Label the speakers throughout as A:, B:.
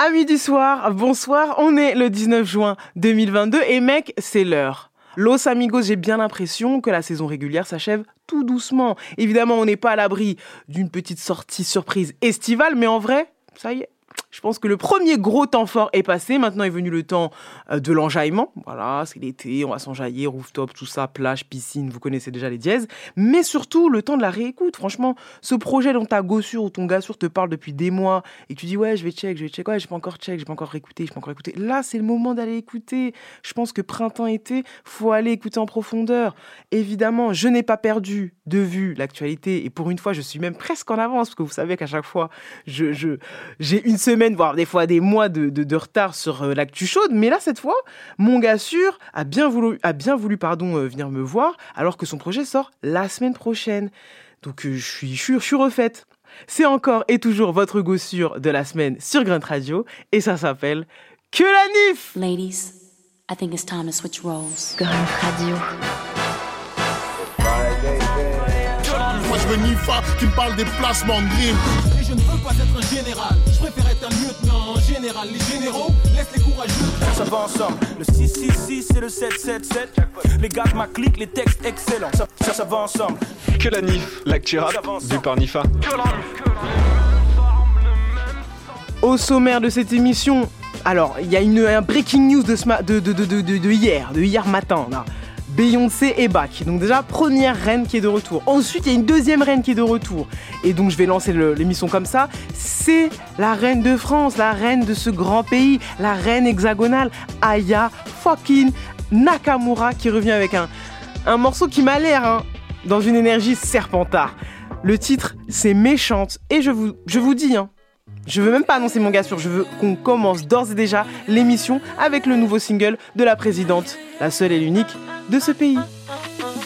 A: Amis du soir, bonsoir. On est le 19 juin 2022 et mec, c'est l'heure. Los amigos, j'ai bien l'impression que la saison régulière s'achève tout doucement. Évidemment, on n'est pas à l'abri d'une petite sortie surprise estivale, mais en vrai, ça y est, je pense que le premier gros temps fort est passé. Maintenant est venu le temps euh, de l'enjaillement. Voilà, c'est l'été, on va s'enjailler, rooftop, tout ça, plage, piscine, vous connaissez déjà les dièses. Mais surtout, le temps de la réécoute. Franchement, ce projet dont ta gossure ou ton gars te parle depuis des mois et tu dis, ouais, je vais check, je vais check, ouais, j'ai pas encore check, j'ai pas encore écouté, j'ai pas encore écouté. Là, c'est le moment d'aller écouter. Je pense que printemps-été, faut aller écouter en profondeur. Évidemment, je n'ai pas perdu de vue l'actualité et pour une fois, je suis même presque en avance parce que vous savez qu'à chaque fois, je, je, j'ai une voire des fois des mois de, retard sur euh, l'actu chaude. Mais là, cette fois, mon gars sûr a bien voulu, a bien voulu pardon, euh, venir me voir alors que son projet sort la semaine prochaine. Donc euh, je, suis, je, suis, refaite. C'est encore et toujours votre go sûr de la semaine sur Grunt Radio et ça s'appelle Que la NIF
B: Ladies, I think it's time to switch roles.
C: Grunt Radio.
D: Moi je veux Nifa qui me parle des placements de Et je ne veux pas être un général, être un lieutenant général. Les généraux laissent les courageux. Ça va ensemble, le 666 et le 777. Les gars de ma clique, les textes excellents. Ça, ça, ça va ensemble.
E: Que la NIF, l'actu rap, vu par Nifa.
A: Au sommaire de cette émission, alors il y a une, un breaking news de, de, de, de, de hier, de hier matin. Là. Beyoncé est back. Donc déjà, première reine qui est de retour. Ensuite, il y a une deuxième reine qui est de retour. Et donc, je vais lancer l'émission comme ça. C'est la reine de France, la reine de ce grand pays, la reine hexagonale, Aya fucking Nakamura, qui revient avec un, morceau qui m'a l'air hein, dans une énergie serpentard. Le titre, c'est Méchante. Et je vous, je vous dis, hein, je veux même pas annoncer mon gars sûr, je veux qu'on commence d'ores et déjà l'émission avec le nouveau single de la présidente, la seule et l'unique, de ce pays.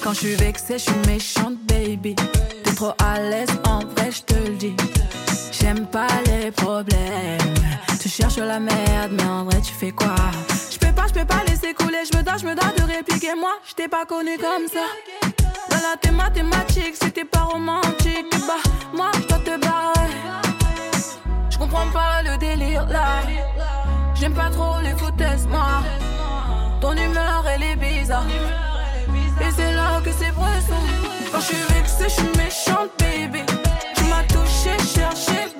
F: Quand je suis vexée, je suis méchante, baby. T'es trop à l'aise, en vrai, je te le dis. J'aime pas les problèmes. Tu cherches la merde, mais en vrai, tu fais quoi? Je peux pas, je peux pas laisser couler. Je me dois, je me dois de répliquer. Moi, je t'ai pas connu comme ça. Dans la mathématique, c'était pas romantique. Bah, moi, je dois te barrer. Je comprends pas le délire là. J'aime pas trop les foutaises, moi. Ton humeur, elle est bizarre. Et c'est là que c'est vrai. Quand je suis vexée, je suis méchante, baby. Tu m'as touché, cherché,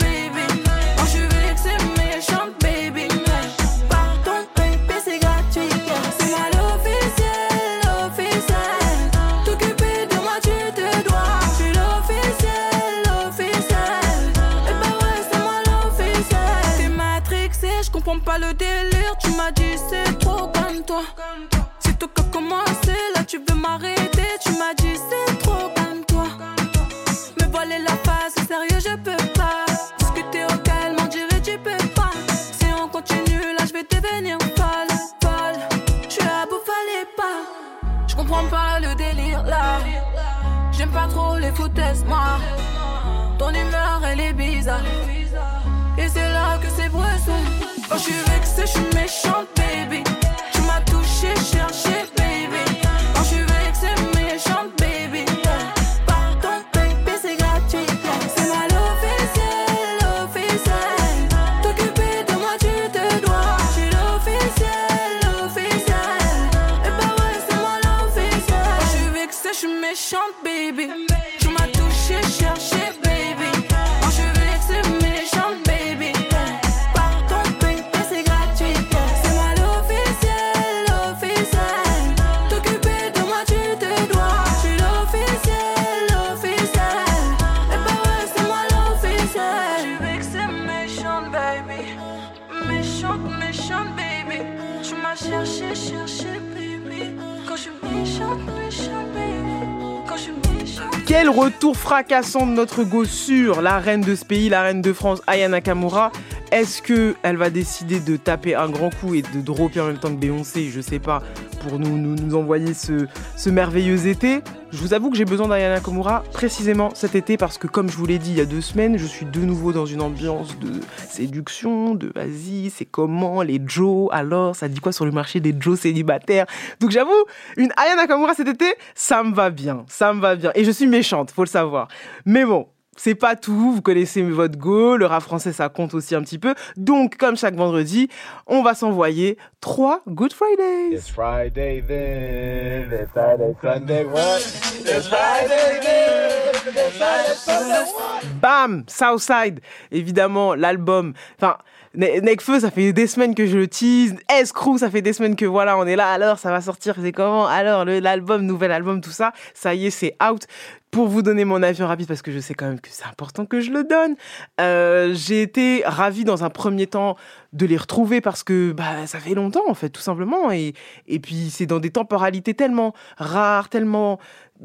F: le délire. Tu m'as dit c'est trop comme toi. Si tout a commencé, là tu veux m'arrêter. Tu m'as dit c'est trop comme toi. Me voiler la face, sérieux, je peux pas. Discuter au calme, on dirait tu peux pas. Si on continue, là je vais devenir folle, folle. Je suis fallait pas. Je comprends pas le délire là. J'aime pas trop les foutaises, moi. Ton humeur, elle est bizarre. Et c'est là que c'est bresson. Quand je suis vexée, je suis méchante, baby. Tu m'as touché, cherché, baby. Quand je suis vexée, méchante, baby. Pardon, baby, c'est gratuit. C'est moi l'officiel, l'officiel. T'occuper de moi, tu te dois. Je suis l'officiel, l'officiel. Et bah ouais, c'est moi l'officiel. Quand je suis vexée, je suis méchante, baby.
A: Retour fracassant de notre go sur la reine de ce pays, la reine de France, Aya Nakamura. Est-ce que elle va décider de taper un grand coup et de dropper en même temps que Beyoncé, je sais pas, pour nous, nous, envoyer ce, merveilleux été Je vous avoue que j'ai besoin d'Aya Nakamura précisément cet été parce que comme je vous l'ai dit il y a deux semaines, je suis de nouveau dans une ambiance de séduction, de vas-y, c'est comment, les Joe, alors, ça dit quoi sur le marché des Joe célibataires? Donc j'avoue, une Aya Nakamura cet été, ça me va bien, ça me va bien. Et je suis méchante, faut le savoir. Mais bon, c'est pas tout, vous connaissez votre go, le rap français ça compte aussi un petit peu. Donc comme chaque vendredi, on va s'envoyer trois Good Fridays.
C: It's Friday then, it's Friday, Sunday, what? It's Friday then?
A: Bam, Southside, évidemment l'album. Enfin, Necfeu, ça fait des semaines que je le tease. Escrew, ça fait des semaines que voilà, on est là. Alors, ça va sortir. C'est comment? Alors, l'album, nouvel album, tout ça. Ça y est, c'est out. Pour vous donner mon avis rapide, parce que je sais quand même que c'est important que je le donne, euh, j'ai été ravi dans un premier temps de les retrouver parce que bah, ça fait longtemps, en fait, tout simplement. Et, et puis, c'est dans des temporalités tellement rares, tellement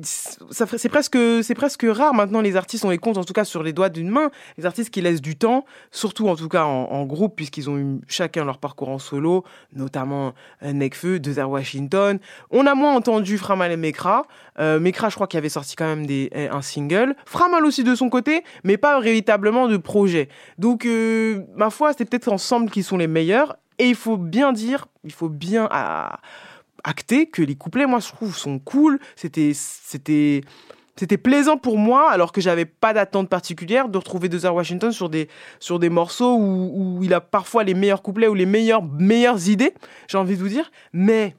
A: c'est presque rare maintenant les artistes on les compte en tout cas sur les doigts d'une main. Les artistes qui laissent du temps surtout en tout cas en, groupe puisqu'ils ont eu chacun leur parcours en solo notamment euh, Nekfeu Dezer Washington. On a moins entendu Framal et Mekra. Euh, Mekra je crois qu'il avait sorti quand même des un single. Framal aussi de son côté mais pas véritablement de projet. Donc euh, ma foi c'est peut-être ensemble qui sont les meilleurs. Et il faut bien dire il faut bien à acté que les couplets, moi, je trouve, sont cool. C'était, c'était, c'était plaisant pour moi, alors que j'avais pas d'attente particulière de retrouver Dezer Washington sur des, sur des morceaux où, où, il a parfois les meilleurs couplets ou les meilleures, meilleures idées, j'ai envie de vous dire. Mais,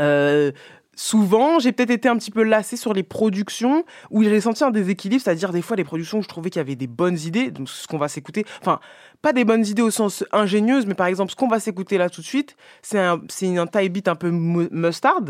A: euh, souvent, j'ai peut-être été un petit peu lassé sur les productions où j'ai senti un déséquilibre, c'est-à-dire des fois des productions où je trouvais qu'il y avait des bonnes idées, donc ce qu'on va s'écouter, enfin, pas des bonnes idées au sens ingénieuse, mais par exemple, ce qu'on va s'écouter là tout de suite, c'est un, un tie beat un peu mustard,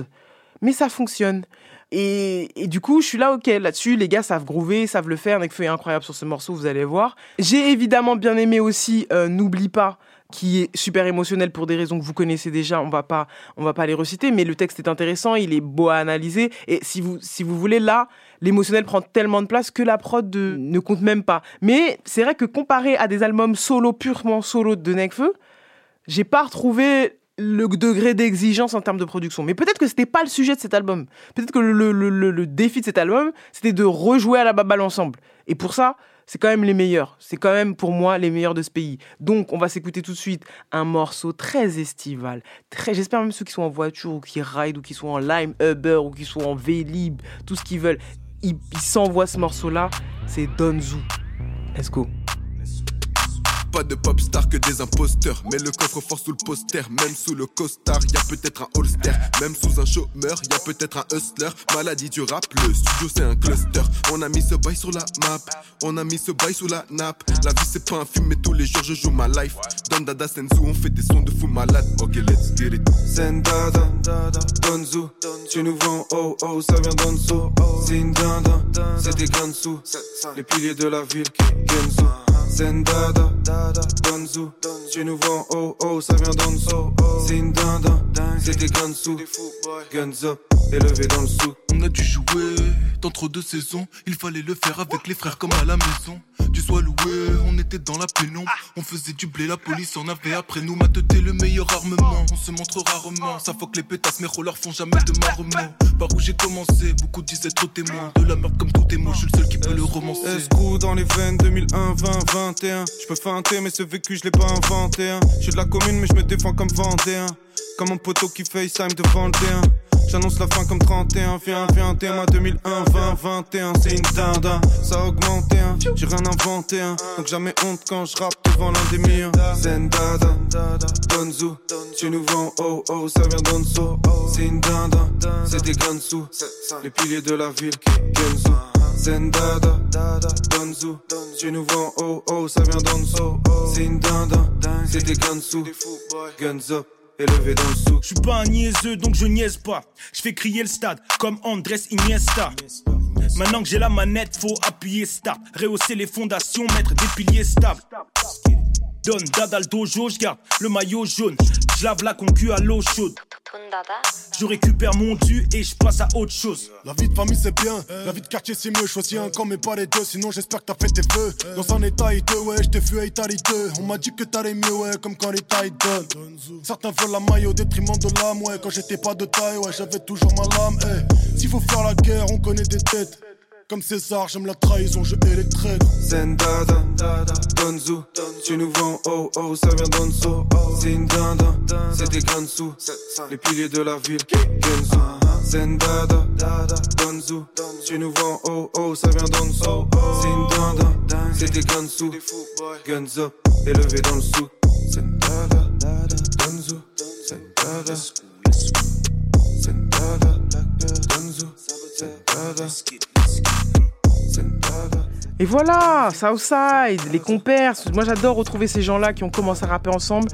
A: mais ça fonctionne. Et, du coup, je suis là, ok, là-dessus, les gars savent groover, savent le faire, Nekfeu est incroyable sur ce morceau, vous allez voir. J'ai évidemment bien aimé aussi euh, N'oublie pas, qui est super émotionnel pour des raisons que vous connaissez déjà, on va pas, on va pas les reciter, mais le texte est intéressant, il est beau à analyser, et si vous, si vous voulez, là, l'émotionnel prend tellement de place que la prod ne compte même pas. Mais c'est vrai que comparé à des albums solo, purement solo de Nekfeu, j'ai pas retrouvé le degré d'exigence en termes de production. Mais peut-être que c'était pas le sujet de cet album. Peut-être que le, le, le, défi de cet album, c'était de rejouer à la baballe ensemble. Et pour ça, c'est quand même les meilleurs. C'est quand même pour moi les meilleurs de ce pays. Donc, on va s'écouter tout de suite un morceau très estival. J'espère même ceux qui sont en voiture ou qui ride ou qui sont en Lime Uber ou qui sont en Vélib, tout ce qu'ils veulent. Ils s'envoient ce morceau-là. C'est Donzu. Let's go.
G: Pas de pop star que des imposteurs. Mais le coffre fort sous le poster, même sous le costard, y a peut-être un holster. Même sous un chômeur, y a peut-être un hustler. Maladie du rap, le studio c'est un cluster. On a mis ce bail sur la map, on a mis ce bail sous la nappe. La vie c'est pas un film, mais tous les jours je joue ma life. Don Dada Senzu, on fait des sons de fou malade. Ok, let's get it. Sendada, Donzu, tu nous vends oh oh, ça vient d'Onzu. Zindada, c'est des sous les piliers de la ville qui Zendada, Donzu, tu nous vends oh oh, ça vient d'Onzo. Zindada, c'est des Gansu, guns up, élevé dans le sou. On a dû jouer d'entre deux saisons, il fallait le faire avec les frères comme à la maison. Du soir loué, on était dans la pénombre. On faisait du blé, la police en avait après nous. Mateté le meilleur armement, on se montre rarement. Ça faut que les pétasses, mes rollers font jamais de marrement. Par où j'ai commencé, beaucoup disaient trop témoins. De la merde comme tout mots, je suis le seul qui peut le romancer. Escrew dans les veines 2001, 20, 21. Je peux feinter, mais ce vécu, je l'ai pas inventé. Hein. Je suis de la commune, mais je me défends comme vendéen. Comme un poteau qui FaceTime le T1. J'annonce la fin comme 31, viens, viens, témoin 2001, 20, 21, c'est une dinde, ça a augmenté, hein. j'ai rien inventé, hein. donc jamais honte quand je rappe devant l'un des miens. Tu nous vends oh oh, ça vient d'Onzo, c'est une dinde, c'est des sous les piliers de la ville, Genzu. Zendada, Donzu, tu nous vends oh oh, ça vient d'Onzo, c'est une dinde, c'est des sous guns up élevé. Je suis pas un niaiseux donc je niaise pas. Je fais crier le stade comme Andrés Iniesta. Maintenant que j'ai la manette, faut appuyer start. Rehausser les fondations, mettre des piliers stables. Donne dada le dojo, je garde le maillot jaune. Je lave la concu à l'eau chaude. Je récupère mon dû et je passe à autre chose.
H: La vie de famille c'est bien, la vie de quartier c'est mieux. Choisis un camp mais pas les deux, sinon j'espère que t'as fait tes feux. Dans un état hideux, ouais, j't'ai vu à Italie 2. On m'a dit que t'allais mieux, ouais, comme quand les tailles donnent. Certains veulent la maille au détriment de l'âme, ouais. Quand j'étais pas de taille, ouais, j'avais toujours ma lame, eh. S'il faut faire la guerre, on connaît des têtes.
I: Comme César, j'aime la trahison, je traîtres.
G: Zendada, Donzu, tu nous vends oh oh, ça vient d'Onso. Zindada, c'est des sous, les piliers de la ville. Genzo, Zendada, Donzu, tu nous vends oh oh, ça vient d'Onso. Zindada, c'est des sous, guns up, élevé dans le sou. Zendada, Donzu, Zendada,
A: Et voilà, Southside, les compères. Moi, j'adore retrouver ces gens-là qui ont commencé à rapper ensemble,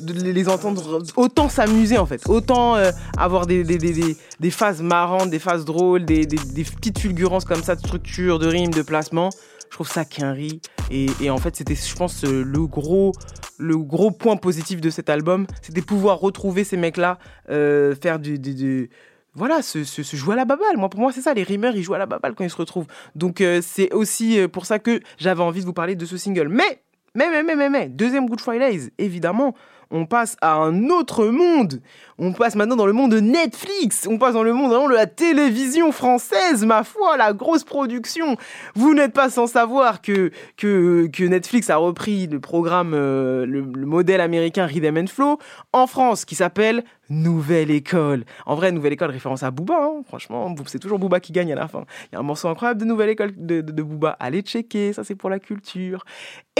A: de les entendre autant s'amuser en fait, autant euh, avoir des, des, des, des, phases marrantes, des phases drôles, des, petites fulgurances comme ça de structure, de rime, de placement. Je trouve ça quinri. Et, et en fait, c'était, je pense, euh, le gros, le gros point positif de cet album, c'était pouvoir retrouver ces mecs-là, euh, faire du, du voilà, se, se, jouer à la baballe. Moi, pour moi, c'est ça. Les rimeurs, ils jouent à la baballe quand ils se retrouvent. Donc, euh, c'est aussi euh, pour ça que j'avais envie de vous parler de ce single. Mais, mais, mais, mais, mais, mais, deuxième Good Fridays, évidemment, on passe à un autre monde. On passe maintenant dans le monde de Netflix. On passe dans le monde de la télévision française, ma foi, la grosse production. Vous n'êtes pas sans savoir que, que, Netflix a repris le programme, euh, le, modèle américain Rhythm and Flow en France qui s'appelle Nouvelle École. En vrai, Nouvelle École, référence à Booba. Hein. Franchement, c'est toujours Booba qui gagne à la fin. Il y a un morceau incroyable de Nouvelle École de, Booba. Allez checker, ça c'est pour la culture.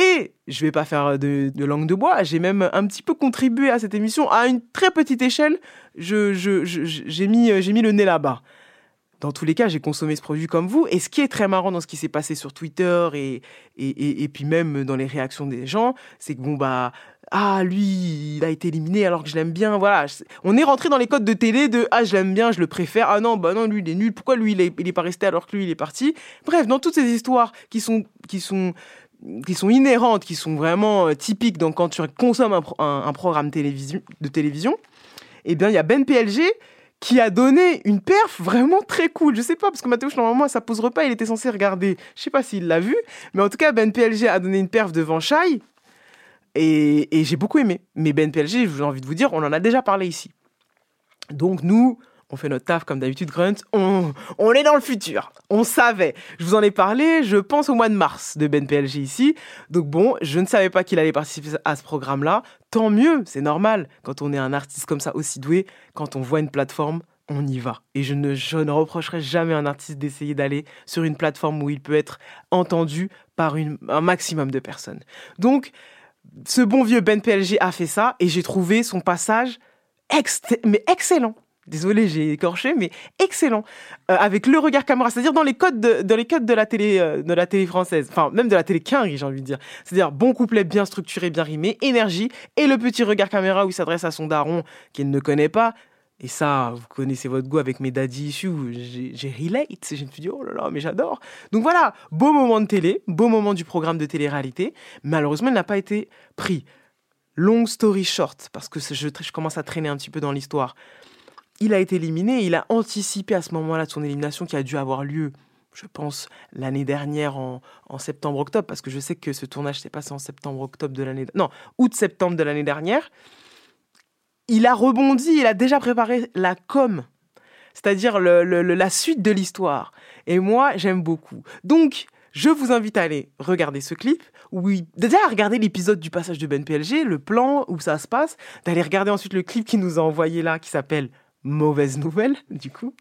A: Et je vais pas faire de langue de bois. J'ai même un petit peu contribué à cette émission à une très petite échelle. J'ai mis, j'ai mis le nez là-bas dans tous les cas, j'ai consommé ce produit comme vous. Et ce qui est très marrant dans ce qui s'est passé sur Twitter et, et, puis même dans les réactions des gens, c'est que bon, bah, ah, lui, il a été éliminé alors que je l'aime bien. Voilà. On est rentré dans les codes de télé de ah, je l'aime bien, je le préfère. Ah non, bah non, lui, il est nul. Pourquoi lui, il est, pas resté alors que lui, il est parti? Bref, dans toutes ces histoires qui sont, qui sont, qui sont inhérentes, qui sont vraiment euh, typiques donc quand tu consommes un, programme de télévision, eh bien, il y a Ben PLG qui a donné une perf vraiment très cool. Je sais pas, parce que Mathéo, normalement, à sa pause repas, il était censé regarder. Je sais pas s'il l'a vu, mais en tout cas, Ben PLG a donné une perf devant Shai. Et, et j'ai beaucoup aimé. Mais Ben PLG, j'ai envie de vous dire, on en a déjà parlé ici. Donc nous, on fait notre taf comme d'habitude, Grunt. On, est dans le futur. On savait. Je vous en ai parlé, je pense, au mois de mars de Ben PLG ici. Donc bon, je ne savais pas qu'il allait participer à ce programme-là. Tant mieux, c'est normal. Quand on est un artiste comme ça aussi doué, quand on voit une plateforme, on y va. Et je ne, reprocherai jamais à un artiste d'essayer d'aller sur une plateforme où il peut être entendu par un maximum de personnes. Donc, ce bon vieux Ben PLG a fait ça et j'ai trouvé son passage mais excellent désolé, j'ai écorché, mais excellent, euh, avec le regard caméra, c'est-à-dire dans les codes de, dans les codes de la télé, euh, de la télé française, enfin même de la télé quinri, j'ai envie de dire. C'est-à-dire bon couplet bien structuré, bien rimé, énergie, et le petit regard caméra où il s'adresse à son daron qu'il ne connaît pas. Et ça, vous connaissez votre goût avec mes daddy issues, j'ai relate, je me suis dit, oh là là, mais j'adore. Donc voilà, beau moment de télé, beau moment du programme de télé-réalité, malheureusement, il n'a pas été pris. Long story short, parce que je commence à traîner un petit peu dans l'histoire il a été éliminé. Il a anticipé à ce moment-là son élimination qui a dû avoir lieu, je pense, l'année dernière en, septembre-octobre, parce que je sais que ce tournage s'est passé en septembre-octobre de l'année... Non, août-septembre de l'année dernière. Il a rebondi, il a déjà préparé la com, c'est-à-dire la suite de l'histoire. Et moi, j'aime beaucoup. Donc, je vous invite à aller regarder ce clip. Oui, déjà à regarder l'épisode du passage de Ben PLG, le plan où ça se passe, d'aller regarder ensuite le clip qu'il nous a envoyé là, qui s'appelle mauvaise nouvelle, du coup.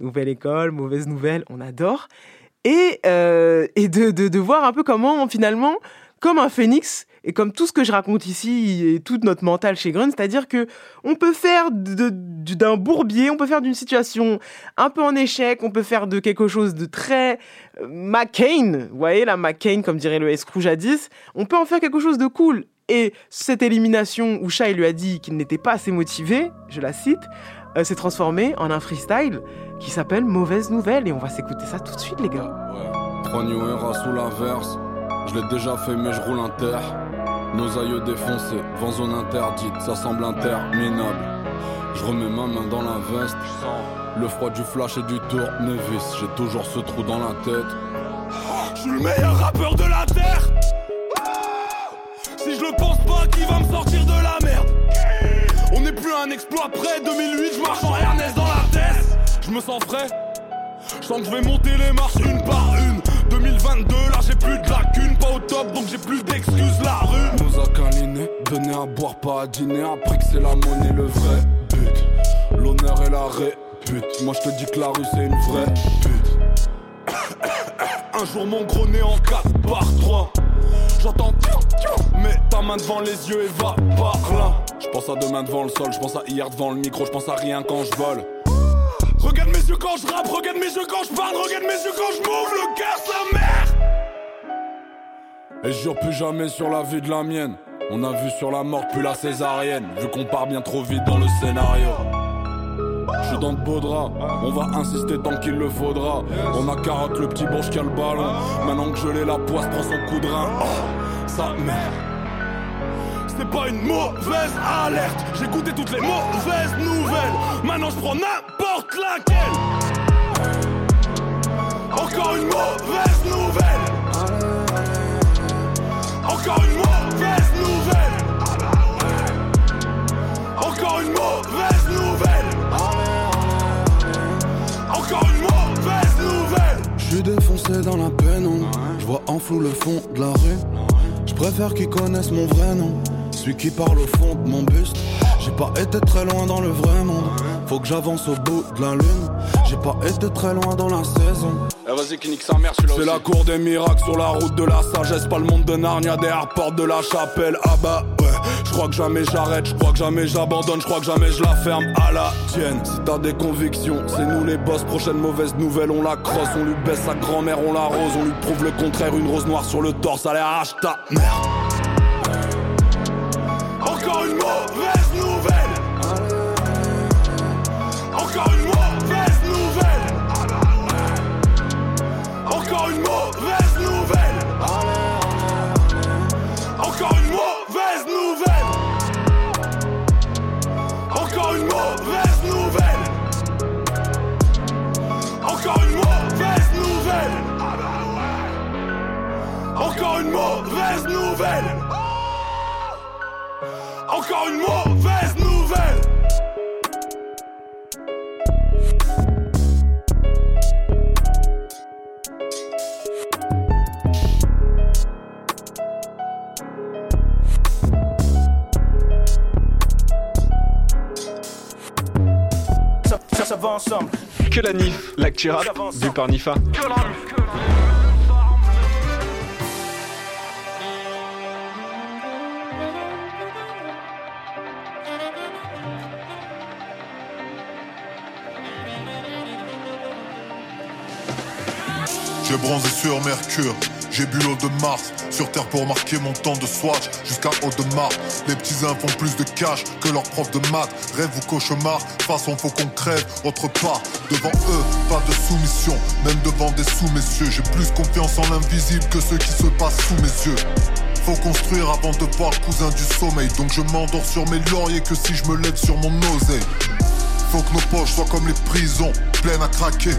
A: Nouvelle école, mauvaise nouvelle, on adore. Et, euh, et de, de, voir un peu comment, finalement, comme un phénix, et comme tout ce que je raconte ici, et toute notre mental chez Grun, c'est-à-dire que on peut faire d'un bourbier, on peut faire d'une situation un peu en échec, on peut faire de quelque chose de très euh, McCain, vous voyez, la McCain, comme dirait le escroc jadis, on peut en faire quelque chose de cool. Et cette élimination où Shai lui a dit qu'il n'était pas assez motivé, je la cite, euh, s'est transformé en un freestyle qui s'appelle Mauvaise Nouvelle. Et on va s'écouter ça tout de suite, les gars.
J: Ouais. 3 New Era sous l'inverse. Je l'ai déjà fait, mais je roule inter. Nos aïeux défoncés, vent zone interdite, ça semble interminable. Je remets ma main dans la veste. Le froid du flash et du tournevis. J'ai toujours ce trou dans la tête. Je suis le meilleur rappeur de la terre. Si je le pense pas, qui va me sortir de la merde? Un exploit près. 2008, je marche en Ernest dans la tête. Je me sens frais.
I: Je sens que je vais monter les marches une par une. 2022 là j'ai plus de lacunes. Pas au top donc j'ai plus d'excuses la rue.
J: Nous a câliné, donner à boire pas à dîner. Après que c'est la monnaie le vrai but. L'honneur et la répute. Moi je te dis que la rue c'est une vraie pute
I: Un jour mon gros nez en 4 par 3 J'entends mais ta main devant les yeux et va par là.
J: Je pense à demain devant le sol, je pense à hier devant le micro, je pense à rien quand je vole.
I: Regarde mes yeux quand je rappe, regarde mes yeux quand je parle, regarde mes yeux quand je m'ouvre le cœur sa mère.
J: Et jure plus jamais sur la vie de la mienne. On a vu sur la mort plus la césarienne Vu qu'on part bien trop vite dans le scénario je suis dans de beaux draps, on va insister tant qu'il le faudra. On a carotte le petit bourge qui a le ballon. Maintenant que je l'ai, la poisse prend son coup de rein. Oh, sa mère.
I: C'est pas une mauvaise alerte. J'ai goûté toutes les mauvaises nouvelles. Maintenant je prends n'importe laquelle. Encore une mauvaise nouvelle. Encore une mauvaise nouvelle. Encore une mauvaise
J: suis défoncé dans la pénombre. Je vois en flou le fond de la rue. Je préfère qu'ils connaissent mon vrai nom. Celui qui parle au fond de mon buste. J'ai pas été très loin dans le vrai monde. Faut que j'avance au bout de la lune. J'ai pas été très loin dans la saison.
E: Eh vas-y, qui nique sa mère, celui-là
J: C'est la cour des miracles sur la route de la sagesse. Pas le monde de Narnia, des porte de la chapelle. Ah bah je crois que jamais j'arrête, je crois que jamais j'abandonne, je crois que jamais je la ferme à la tienne. Si t'as des convictions, c'est nous les boss. Prochaine mauvaise nouvelle, on la crosse, on lui baisse sa grand-mère, on la rose, on lui prouve le contraire. Une rose noire sur le torse, allez arrache ta merde.
I: Encore une mauvaise Encore une mauvaise nouvelle.
D: Ça, ça, ça va ensemble.
E: Que la NIF, l'actu rap du par Nifa.
K: J'ai bronzé sur Mercure, j'ai bu l'eau de Mars. Sur Terre pour marquer mon temps de swatch Jusqu'à haut de Mars Les petits uns font plus de cash que leur prof de maths. Rêve ou cauchemar, façon faut qu'on crève. Autre part, devant eux, pas de soumission. Même devant des sous-messieurs. J'ai plus confiance en l'invisible que ceux qui se passent sous mes yeux. Faut construire avant de voir cousin du sommeil. Donc je m'endors sur mes lauriers que si je me lève sur mon oseille nos poches soient comme les prisons, pleines à craquer.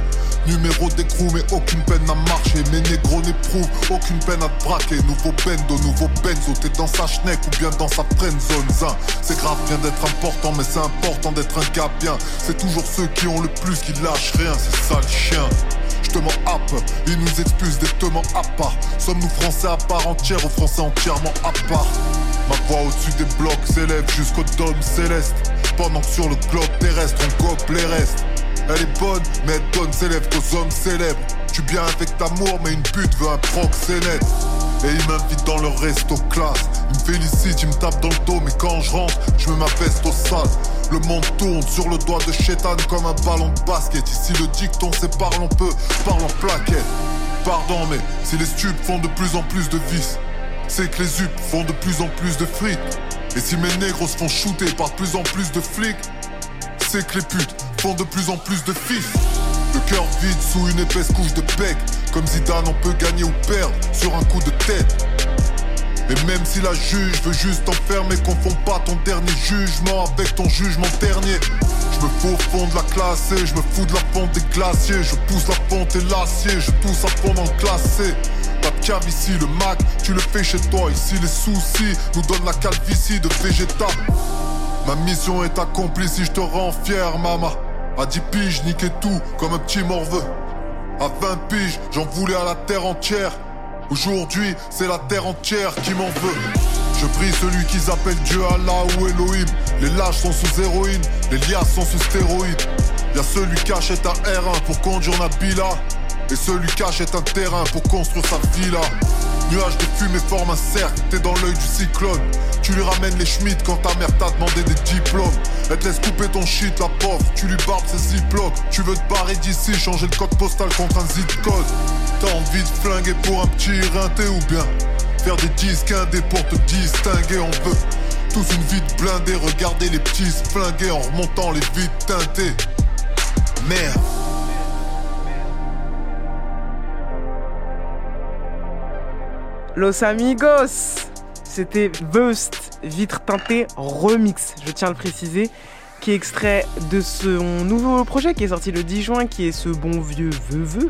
K: Numéro d'écrou, mais aucune peine à marcher. Mes négros n'éprouvent aucune peine à te braquer. Nouveau bendo, nouveau benzo. T'es dans sa schneck ou bien dans sa friend zone. Zin. C'est grave bien d'être important, mais c'est important d'être un gars bien. C'est toujours ceux qui ont le plus qui lâchent rien. C'est ça le chien. J'tement happe, ils nous expulsent tements à part. Sommes-nous français à part entière ou français entièrement à part? Ma voix au-dessus des blocs s'élève jusqu'au dôme céleste. Pendant que sur le globe terrestre, on gobe les restes. Elle est bonne, mais elle donne ses lèvres aux hommes célèbres. Tu bien avec t'amour, mais une pute veut un proxénète. Et il m'invite dans le resto classe. Il me félicite, il me tape dans le dos, mais quand je rentre, je me ma veste au sale. Le monde tourne sur le doigt de Chétan comme un ballon de basket. Ici le dicton, c'est parlons peu, parlons plaquette. Pardon, mais si les stupes font de plus en plus de vices, c'est que les UP font de plus en plus de fric. Et si mes négros se font shooter par plus en plus de flics, c'est que les putes font de plus en plus de fils. Le cœur vide sous une épaisse couche de bec. Comme Zidane, on peut gagner ou perdre sur un coup de tête. Et même si la juge veut juste t'enfermer, confonds pas ton dernier jugement avec ton jugement dernier. Je me fous au fond de la classe et je me fous de la fonte des glaciers. Je pousse la fonte et l'acier, je pousse à fond dans le classé. Pas de cave ici, le Mac, tu le fais chez toi. Ici, les soucis nous donnent la calvitie de végétal. Ma mission est accomplie si je te rends fier, maman. À 10 piges, niquer tout comme un petit morveux. À 20 piges, j'en voulais à la terre entière. Aujourd'hui, c'est la terre entière qui m'en veut. Je prie celui qu'ils appellent Dieu, Allah ou Elohim. Les lâches sont sous héroïne, les liasses sont sous stéroïdes. Y'a celui qui achète un R1 pour conduire Nabila. Et celui qui achète un terrain pour construire sa villa. Nuage de fumée forme un cercle, t'es dans l'œil du cyclone. Tu lui ramènes les schmitts quand ta mère t'a demandé des diplômes. Elle te laisse couper ton shit, la pauvre, tu lui barbes ses ziplocs. Tu veux te barrer d'ici, changer le code postal contre un zip code. T'as envie de flinguer pour un petit rinté ou bien? Faire des disques indés pour te distinguer. On veut tous une vie de blindée, regarder les petits se flinguer en remontant les vides teintées. Merde.
A: Los Amigos. C'était Veust, vitre teintée remix, je tiens à le préciser, qui est extrait de son nouveau projet qui est sorti le 10 juin, qui est ce bon vieux Veu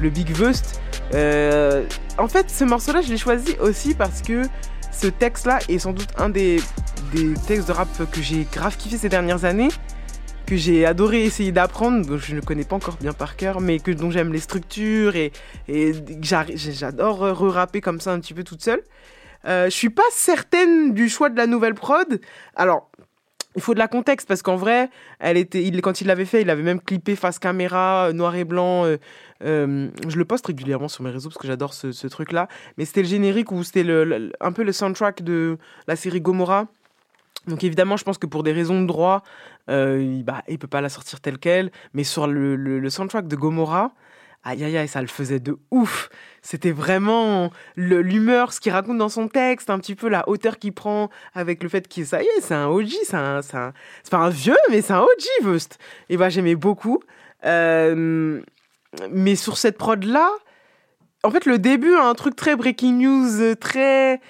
A: le Big Veust. Euh, en fait, ce morceau-là, je l'ai choisi aussi parce que ce texte-là est sans doute un des, des textes de rap que j'ai grave kiffé ces dernières années que j'ai adoré essayer d'apprendre, dont je ne connais pas encore bien par cœur, mais que, dont j'aime les structures et, j'adore re-rapper comme ça un petit peu toute seule. Euh, je suis pas certaine du choix de la nouvelle prod. Alors, il faut de la contexte parce qu'en vrai, elle était, quand il l'avait fait, il avait même clippé face caméra, euh, noir et blanc. Euh, je le poste régulièrement sur mes réseaux parce que j'adore ce, truc-là. Mais c'était le générique ou c'était un peu le soundtrack de la série Gomorrah. Donc évidemment, je pense que pour des raisons de droit, il, bah, il peut pas la sortir telle quelle. Mais sur le, le, soundtrack de Gomorrah, aïe aïe aïe, ça le faisait de ouf. C'était vraiment l'humeur, ce qu'il raconte dans son texte, un petit peu la hauteur qu'il prend avec le fait qu'il, ça y est, c'est un OG, c'est un, c'est pas un vieux, mais c'est un OG, Vust. Et bah j'aimais beaucoup. Euh, mais sur cette prod là, en fait, le début a un truc très breaking news, très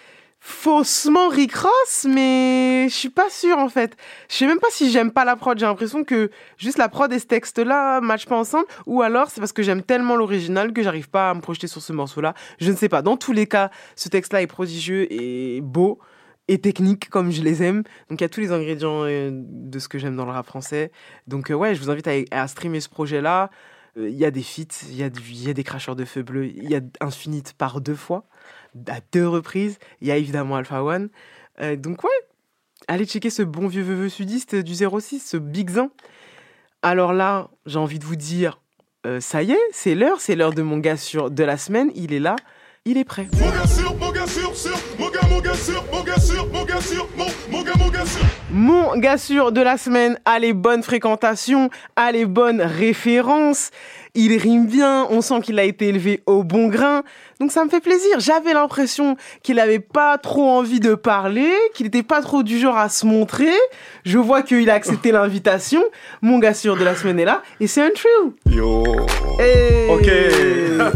A: faussement Rick Ross, mais je suis pas sûre en fait. Je sais même pas si j'aime pas la prod. J'ai l'impression que juste la prod et ce texte-là matchent pas ensemble, ou alors c'est parce que j'aime tellement l'original que j'arrive pas à me projeter sur ce morceau-là. Je ne sais pas. Dans tous les cas, ce texte-là est prodigieux et beau et technique comme je les aime. Donc il y a tous les ingrédients euh, de ce que j'aime dans le rap français. Donc euh, ouais, je vous invite à, streamer ce projet-là. Euh, il y a des feats, il y, a des cracheurs de feu bleu, il y a Infinite par deux fois à deux reprises. Il y a évidemment Alpha One. Euh, donc ouais, allez checker ce bon vieux veu sudiste du 06, ce Big Zin. Alors là, j'ai envie de vous dire, euh, ça y est, c'est l'heure, c'est l'heure de mon gars de la semaine. Il est là, il est prêt.
L: Mon gars, sûr, mon gars sûr, mon gars sûr, mon, mon gars, mon gars sûr.
A: Mon gars sûr de la semaine a les bonnes fréquentations, a les bonnes références il rime bien, on sent qu'il a été élevé au bon grain. Donc ça me fait plaisir. J'avais l'impression qu'il n'avait pas trop envie de parler, qu'il n'était pas trop du genre à se montrer. Je vois qu'il a accepté l'invitation. Mon gars sûr de la semaine est là et c'est un true.
M: Yo.
A: ok.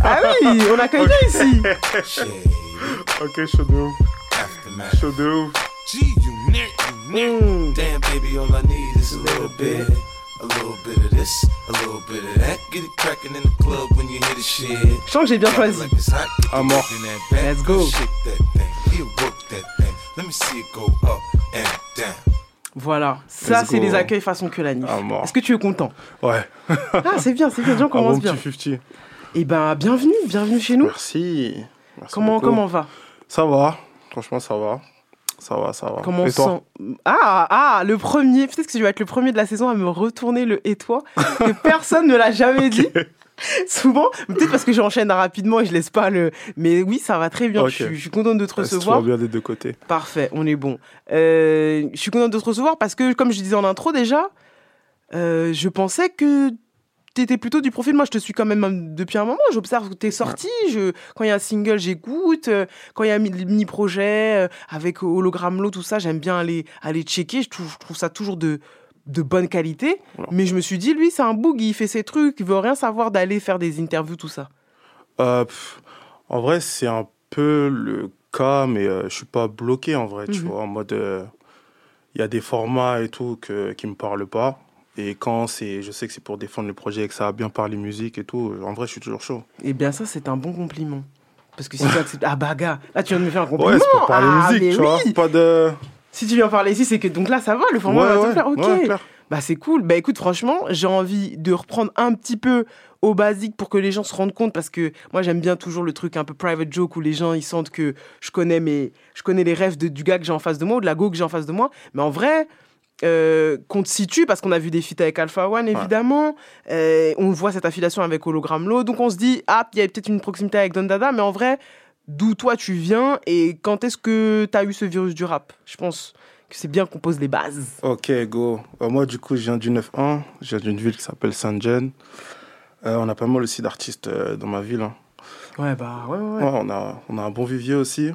A: Ah oui, on a quelqu'un ici.
M: ok, chaud ouf.
L: Mm. Damn baby, all I need is a little bit.
A: Je sens que j'ai bien choisi.
M: À mort.
A: Let's go. Voilà, ça c'est les accueils façon que la Est-ce que tu es content?
M: Ouais.
A: ah, c'est bien, c'est bien, on commence bien. Eh ben, bienvenue, bienvenue chez nous.
M: Merci.
A: comment, comment va?
M: Ça va, franchement, ça va. Ça va, ça va.
A: Comment on sent Ah, ah, le premier. Peut-être que je vais être le premier de la saison à me retourner le et toi que personne ne l'a jamais dit. Souvent, peut-être parce que j'enchaîne rapidement et je laisse pas le. Mais oui, ça va très bien. Je, suis contente de te recevoir.
M: Ça bien des deux côtés.
A: Parfait, on est bon. Euh, je suis contente de te recevoir parce que, comme je disais en intro déjà, euh, je pensais que t'étais plutôt du profil. Moi, je te suis quand même depuis un moment. J'observe tes sorties. Je, quand il y a un single, j'écoute. Euh, quand il y a un mini-projet euh, avec Hologram Low, tout ça, j'aime bien aller, aller checker. Je trouve, je trouve ça toujours de, de bonne qualité. Mais je me suis dit, lui, c'est un boug. Il fait ses trucs. Il veut rien savoir d'aller faire des interviews, tout ça.
M: Euh, en vrai, c'est un peu le cas, mais je suis pas bloqué en vrai. Tu mhm. vois, en mode. Il y a des formats et tout que, qui me parlent pas. Et quand c'est, je sais que c'est pour défendre le projet et que ça a bien parlé musique et tout, en vrai, je suis toujours chaud.
A: Et eh bien, ça, c'est un bon compliment. Parce que si tu acceptes. Ah, baga Là, tu viens de me faire un compliment.
M: Ouais, c'est pour parler
A: ah,
M: musique, tu vois. Pas de.
A: Si tu viens parler ici, c'est que donc là, ça va, le format va te faire. Ok. Bah c'est cool. Bah écoute, franchement, j'ai envie de reprendre un petit peu au basique pour que les gens se rendent compte parce que moi j'aime bien toujours le truc un peu private joke où les gens ils sentent que je connais mes je connais les rêves de, du gars que j'ai en face de moi ou de la go que j'ai en face de moi. Mais en vrai, euh, qu'on te situe parce qu'on a vu des feats avec Alpha One évidemment. Euh, on voit cette affiliation avec Hologram Low. Donc on se dit, ah, il y a peut-être une proximité avec Don Dada, mais en vrai, d'où toi tu viens et quand est-ce que tu as eu ce virus du rap? Je pense que c'est bien qu'on pose les bases.
M: Ok, go. Euh, moi, du coup, je viens du 9-1. Je viens d'une ville qui s'appelle Saint-Jean. on a pas mal aussi d'artistes dans ma ville. hein.
A: Ouais, bah ouais, ouais.
M: Ouais, on, a, on a un bon vivier aussi.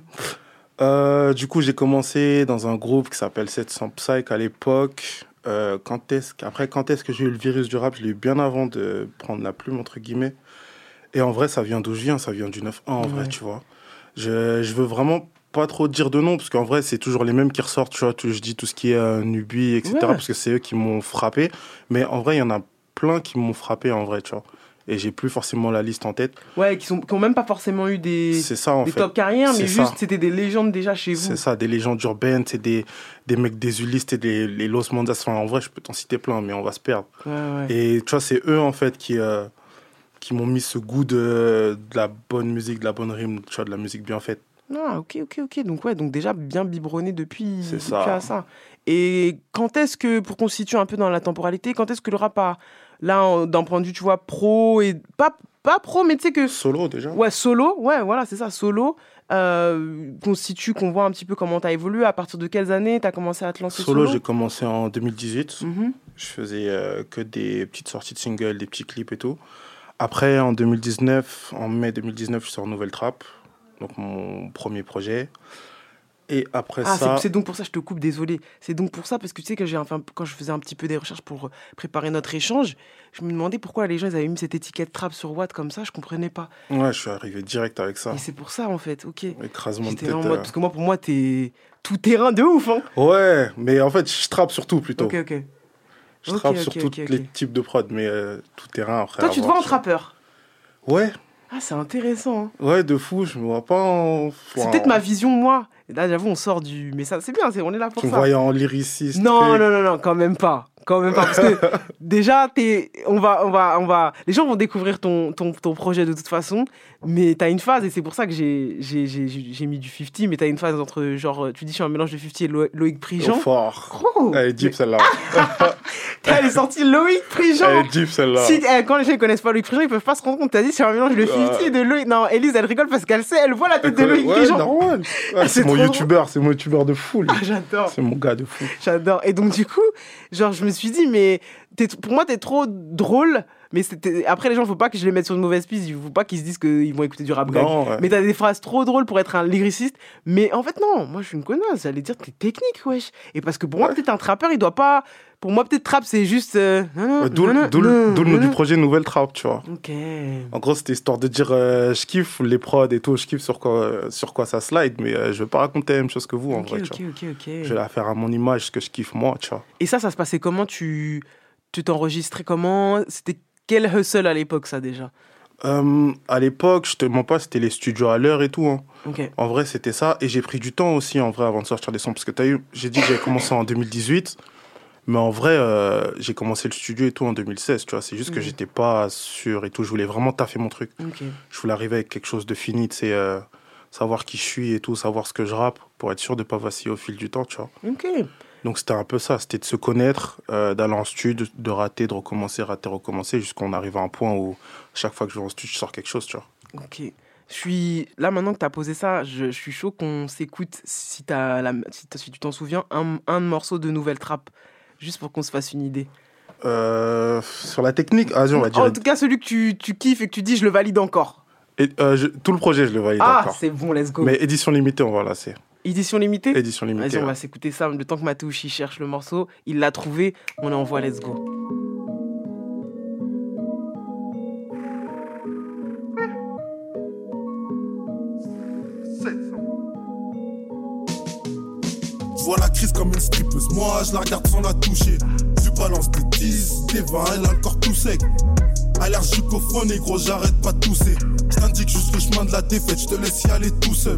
M: Euh, du coup, j'ai commencé dans un groupe qui s'appelle 700 Psych à l'époque. Euh, quand est-ce après, quand est-ce que j'ai eu le virus du rap? Je l'ai eu bien avant de prendre la plume, entre guillemets. Et en vrai, ça vient d'où je viens? Ça vient du 9-1, en vrai, tu vois. Je, je veux vraiment pas trop dire de nom, parce qu'en vrai, c'est toujours les mêmes qui ressortent, tu vois. Tout- Je dis tout ce qui est euh, Nubi, etc.,
A: Ouais.
M: parce que c'est eux qui m'ont frappé. Mais en vrai, il y en a plein qui m'ont frappé, en vrai, tu vois. Et j'ai plus forcément la liste en tête.
A: Ouais, qui, sont, qui ont même pas forcément eu des,
M: C'est ça, en
A: des
M: fait.
A: top carrières, mais juste c'était des légendes déjà chez vous.
M: C'est ça, des légendes urbaines, c'est des, des mecs des Ulysse, c'est des les Los Mondas. Enfin, en vrai, je peux t'en citer plein, mais on va se perdre.
A: Ouais, ouais.
M: Et tu vois, c'est eux, en fait, qui, euh, qui m'ont mis ce goût de, de la bonne musique, de la bonne rime, tu vois, de la musique bien faite.
A: Ah, ok, ok, ok. Donc, ouais, donc déjà bien biberonné depuis, depuis
M: ça.
A: à ça. Et quand est-ce que, pour qu'on se situe un peu dans la temporalité, quand est-ce que le rap a, là, d'un point de vue, tu vois, pro et. Pas, pas pro, mais tu sais que.
M: Solo déjà
A: Ouais, solo, ouais, voilà, c'est ça, solo. Euh, qu'on se situe, qu'on voit un petit peu comment t'as évolué, à partir de quelles années t'as commencé à te lancer
M: Solo,
A: solo,
M: j'ai commencé en 2018.
A: Mhm.
M: Je faisais euh, que des petites sorties de singles, des petits clips et tout. Après, en 2019, en mai 2019, je sors Nouvelle Trap, donc mon premier projet. Et après
A: Ah,
M: ça.
A: c'est donc pour ça, je te coupe, désolé. C'est donc pour ça, parce que tu sais que j'ai enfin, quand je faisais un petit peu des recherches pour euh, préparer notre échange, je me demandais pourquoi les gens ils avaient mis cette étiquette trap sur Watt comme ça, je comprenais pas.
M: Ouais, je suis arrivé direct avec ça.
A: Et c'est pour ça en fait, ok.
M: Écrasement de tête.
A: là en mode,
M: euh.
A: parce que moi, pour moi, t'es tout terrain de ouf, hein.
M: Ouais, mais en fait, je trappe surtout plutôt.
A: Ok, ok.
M: Je
A: Ok,
M: trappe
A: ok,
M: sur
A: ok,
M: tous les types de prod, mais euh, tout terrain après.
A: Toi, tu te vois en trappeur
M: Ouais,
A: Ah, c'est intéressant. hein.
M: ouais, de fou, je me vois pas en.
A: C'est peut-être ma vision, moi. Et Là, j'avoue, on sort du. Mais ça, c'est bien, c'est- on est là pour
M: Tu me
A: ça.
M: voyais en lyriciste.
A: Non, non, non, non, quand même pas. Quand même pas. Parce que déjà, t'es, on va, on va, on va, les gens vont découvrir ton, ton, ton projet de toute façon. Mais t'as une phase, et c'est pour ça que j'ai, j'ai, j'ai, j'ai mis du 50, mais t'as une phase entre, genre, tu dis, je suis un mélange de 50 et Lo- Loïc Prigent.
M: Oh, fort.
A: Oh,
M: Elle est deep celle-là.
A: Elle est sortie Loïc Prigent.
M: Elle est deep celle-là.
A: Si, eh, quand les gens ne connaissent pas Loïc Prigent, ils peuvent pas se rendre compte. T'as dit, c'est un mélange de 50 et de Loïc. Non, Elise, elle rigole parce qu'elle sait, elle voit la tête de Loïc
M: ouais,
A: Prigent. Ah,
M: c'est mon youtubeur, c'est mon youtubeur de fou.
A: Ah, j'adore.
M: C'est mon gars de fou.
A: J'adore. Et donc, du coup, genre, je me suis dit, mais pour moi, t'es trop drôle. Mais après, les gens, faut pas que je les mette sur une mauvaise piste. Il faut pas qu'ils se disent qu'ils vont écouter du rap.
M: Non, ouais.
A: Mais t'as des phrases trop drôles pour être un lyriciste. Mais en fait, non. Moi, je suis une connasse. J'allais dire, t'es technique, wesh. Et parce que pour moi, peut-être un trappeur, il doit pas. Pour moi, peut-être trap, c'est juste. euh,
M: Ouais, D'où le nom du projet Nouvelle Trap, tu vois.
A: Ok.
M: En gros, c'était histoire de dire euh, je kiffe les prods et tout, je kiffe sur quoi, euh, sur quoi ça slide, mais euh, je vais pas raconter la même chose que vous en
A: Ok,
M: vrai.
A: ok,
M: tu vois. Je vais la faire à mon image, ce que je kiffe moi, tu vois.
A: Et ça, ça se passait comment? Tu tu t'enregistrais comment? C'était quel hustle à l'époque, ça déjà
M: Euh, à l'époque, je te mens pas, c'était les studios à l'heure et tout. hein. En vrai, c'était ça. Et j'ai pris du temps aussi, en vrai, avant de sortir des sons. Parce que t'as eu, j'ai dit que j'avais commencé en 2018. Mais en vrai, euh, j'ai commencé le studio et tout en 2016, tu vois. C'est juste que
A: Mhm.
M: j'étais pas sûr et tout. Je voulais vraiment taffer mon truc. Je voulais arriver avec quelque chose de fini, tu sais, euh, savoir qui je suis et tout, savoir ce que je rappe, pour être sûr de pas vaciller au fil du temps, tu vois.
A: Ok.
M: Donc c'était un peu ça, c'était de se connaître, euh, d'aller en studio, de rater, de recommencer, rater, recommencer, jusqu'à on arrive à un point où chaque fois que je vais en studio, je sors quelque chose, tu vois.
A: Ok. Je suis là maintenant que tu as posé ça, je, je suis chaud qu'on s'écoute si, la... si, si tu t'en souviens un, un morceau de nouvelle trap, juste pour qu'on se fasse une idée.
M: Euh, sur la technique, vas-y, on va dire.
A: En tout cas, celui que tu, tu kiffes et que tu dis, je le valide encore.
M: Et, euh, je- tout le projet, je le valide
A: ah,
M: encore.
A: c'est bon, let's go.
M: Mais édition limitée, on va lasser.
A: Édition limitée
M: Édition limitée.
A: Vas-y, on
M: ouais.
A: va s'écouter ça. Le temps que Matouchi cherche le morceau, il l'a trouvé, on envoie, let's go.
H: Voilà crise comme une strippeuse. Moi, je la regarde sans la toucher. Tu balances des 10, des 20, elle a le corps tout sec. Allergique au faux négro, j'arrête pas de tousser. J't'indique juste le chemin de la défaite, je te laisse y aller tout seul.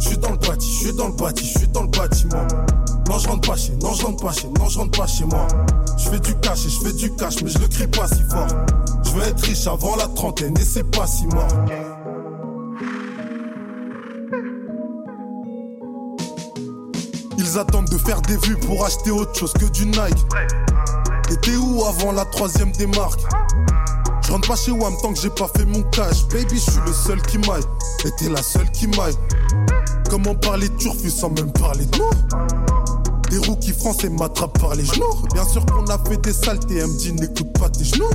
H: Je suis dans le bâti, je suis dans le bâti, je suis dans le bâtiment. Non, je rentre pas chez, non, je pas chez, non, je rentre pas chez moi. Je fais du cash et je fais du cash, mais je le crie pas si fort. Je être riche avant la trentaine et c'est pas si mort. Ils attendent de faire des vues pour acheter autre chose que du Nike. T'étais où avant la troisième démarque Je rentre pas chez WAM tant que j'ai pas fait mon cash. Baby, je suis le seul qui maille. Et t'es la seule qui maille. Comment parler turfu sans même parler de Des rookies français m'attrapent par les genoux. Bien sûr qu'on a fait des saletés, elle me dit n'écoute pas tes genoux.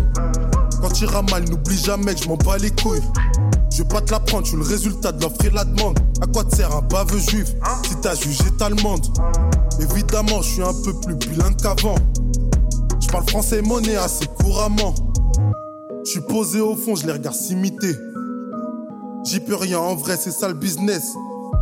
H: Quand tu mal, n'oublie jamais que je m'en bats les couilles. Je vais pas te la prendre, je suis le résultat de l'offre et la demande. À quoi te sert un baveux juif si t'as jugé t'allemande Évidemment, je suis un peu plus bilingue qu'avant. Je parle français monnaie assez couramment. Je suis posé au fond, je les regarde s'imiter. J'y peux rien, en vrai, c'est ça le business.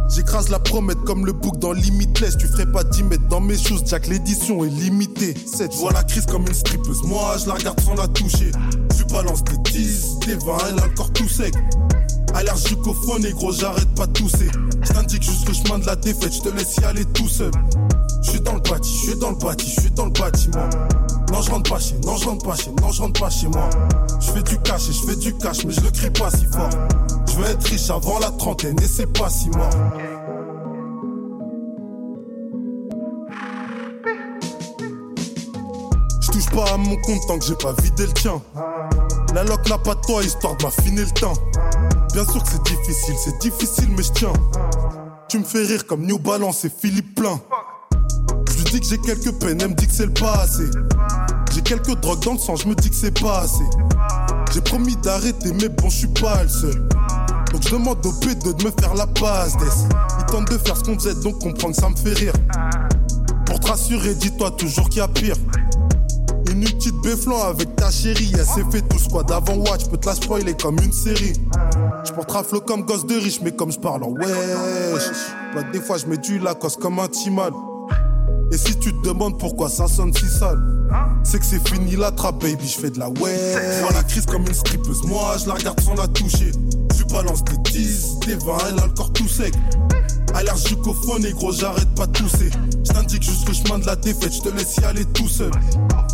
H: J'écrase la promette comme le bouc dans Limitless. Tu ferais pas 10 mètres dans mes choses, Jack, l'édition est limitée. Je vois la crise comme une strippeuse, moi je la regarde sans la toucher. Tu balances des 10, des 20, elle a le corps tout sec. Allergique au faux négro, j'arrête pas de tousser. J't'indique juste le chemin de la défaite, je te laisse y aller tout seul. Je suis dans le bâti, je suis dans le bâti, je suis dans le bâtiment. Non, je rentre pas chez, non, je rentre pas chez, non, je rentre pas chez moi. Je fais du cash et je fais du cash, mais je le crie pas si fort. Je veux être riche avant la trentaine et c'est pas si mort. Je touche pas à mon compte tant que j'ai pas vidé le tien. La loc n'a pas toi, histoire de m'affiner le temps. Bien sûr que c'est difficile, c'est difficile, mais je tiens. Tu me fais rire comme New Balance et Philippe Plein. Je lui dis que j'ai quelques peines, elle me dit que c'est le passé. J'ai quelques drogues dans le sang, je me dis que c'est pas assez. J'ai promis d'arrêter, mais bon, je suis pas le seul. Donc je demande au P2 de me faire la passe d'ess. Il tente de faire ce qu'on faisait, donc comprends que ça me fait rire. Pour te rassurer, dis-toi toujours qu'il y a pire. Une petite béflan avec ta chérie, elle s'est fait tout squad avant Watch, peux te la spoiler comme une série. Je porte rafle comme gosse de riche, mais comme je parle en wesh. Bah, des fois je mets du Lacoste comme un timal. Et si tu te demandes pourquoi ça sonne si sale, c'est que c'est fini la trappe, baby, je fais de la wesh. Vois la crise comme une strippeuse, moi je la regarde sans la toucher. Tu balances des 10, des 20, elle a le corps tout sec. Allergique au faux négro, j'arrête pas de tousser. Je t'indique juste le chemin de la défaite, je te laisse y aller tout seul.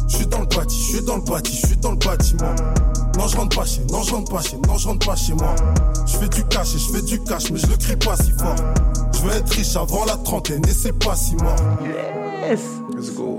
H: Je suis dans le bâti, je suis dans le bâti, je suis dans le bâtiment. Non, je rentre pas chez, non, je rentre pas chez, non, je rentre pas chez moi. Je fais du cash et je fais du cash, mais je le crie pas si fort. Je veux être riche avant la trentaine et c'est pas si mort.
A: Yes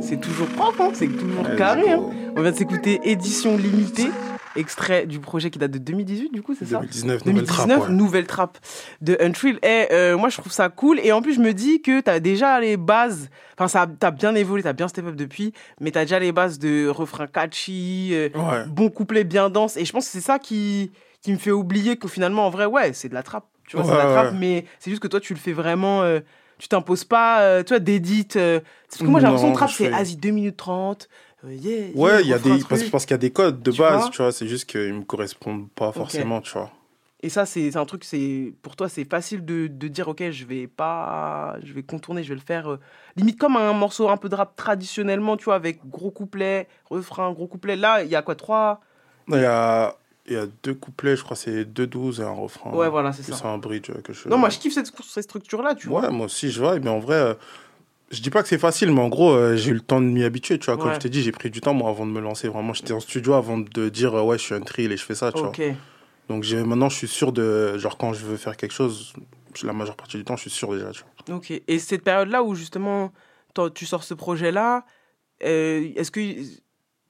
A: C'est toujours propre, hein, c'est toujours carré. Hein. On vient de s'écouter Édition Limitée, extrait du projet qui date de 2018, du coup, c'est ça
M: 2019, nouvelle trappe,
A: 2019,
M: ouais.
A: nouvelle trappe de Untrill. Et euh, moi, je trouve ça cool. Et en plus, je me dis que t'as déjà les bases. Enfin, ça, t'as bien évolué, t'as bien step up depuis, mais t'as déjà les bases de refrain catchy, euh,
M: Ouais.
A: bon couplet bien dense. Et je pense que c'est ça qui, qui me fait oublier que finalement, en vrai, ouais, c'est de la trappe. Tu vois, c'est de la trappe, mais c'est juste que toi, tu le fais vraiment. euh, tu t'imposes pas, tu vois, d'édite. parce que moi, j'ai l'impression que trappe, c'est Asie 2 minutes 30. Euh, yeah,
M: Ouais, il y a des, parce,
A: truc.
M: parce qu'il y a des codes de
A: Tu
M: base,
A: vois
M: tu vois, c'est juste qu'ils me correspondent pas forcément, tu vois.
A: Et ça, c'est c'est un truc, c'est pour toi, c'est facile de, de dire, ok, je vais pas, je vais contourner, je vais le faire, euh, limite comme un morceau un peu de rap traditionnellement, tu vois, avec gros couplet, refrain, gros couplet. Là, il y a quoi, trois
M: Il y a, il y a deux couplets, je crois, c'est deux 12 et un refrain.
A: Ouais, voilà, c'est ça.
M: un bridge que je.
A: Non, moi, je kiffe cette, cette structure-là, tu vois.
M: Ouais, moi aussi, je vois. Mais en vrai, euh, je dis pas que c'est facile, mais en gros, euh, j'ai eu le temps de m'y habituer, tu vois. Comme
A: Ouais.
M: je t'ai dit, j'ai pris du temps, moi, avant de me lancer. Vraiment, j'étais en studio avant de dire, euh, ouais, je suis un trill et je fais ça, tu vois. Donc maintenant, je suis sûr de. Genre, quand je veux faire quelque chose, la majeure partie du temps, je suis sûr déjà, tu vois.
A: Ok. Et cette période-là où justement tu sors ce projet-là, euh, est-ce que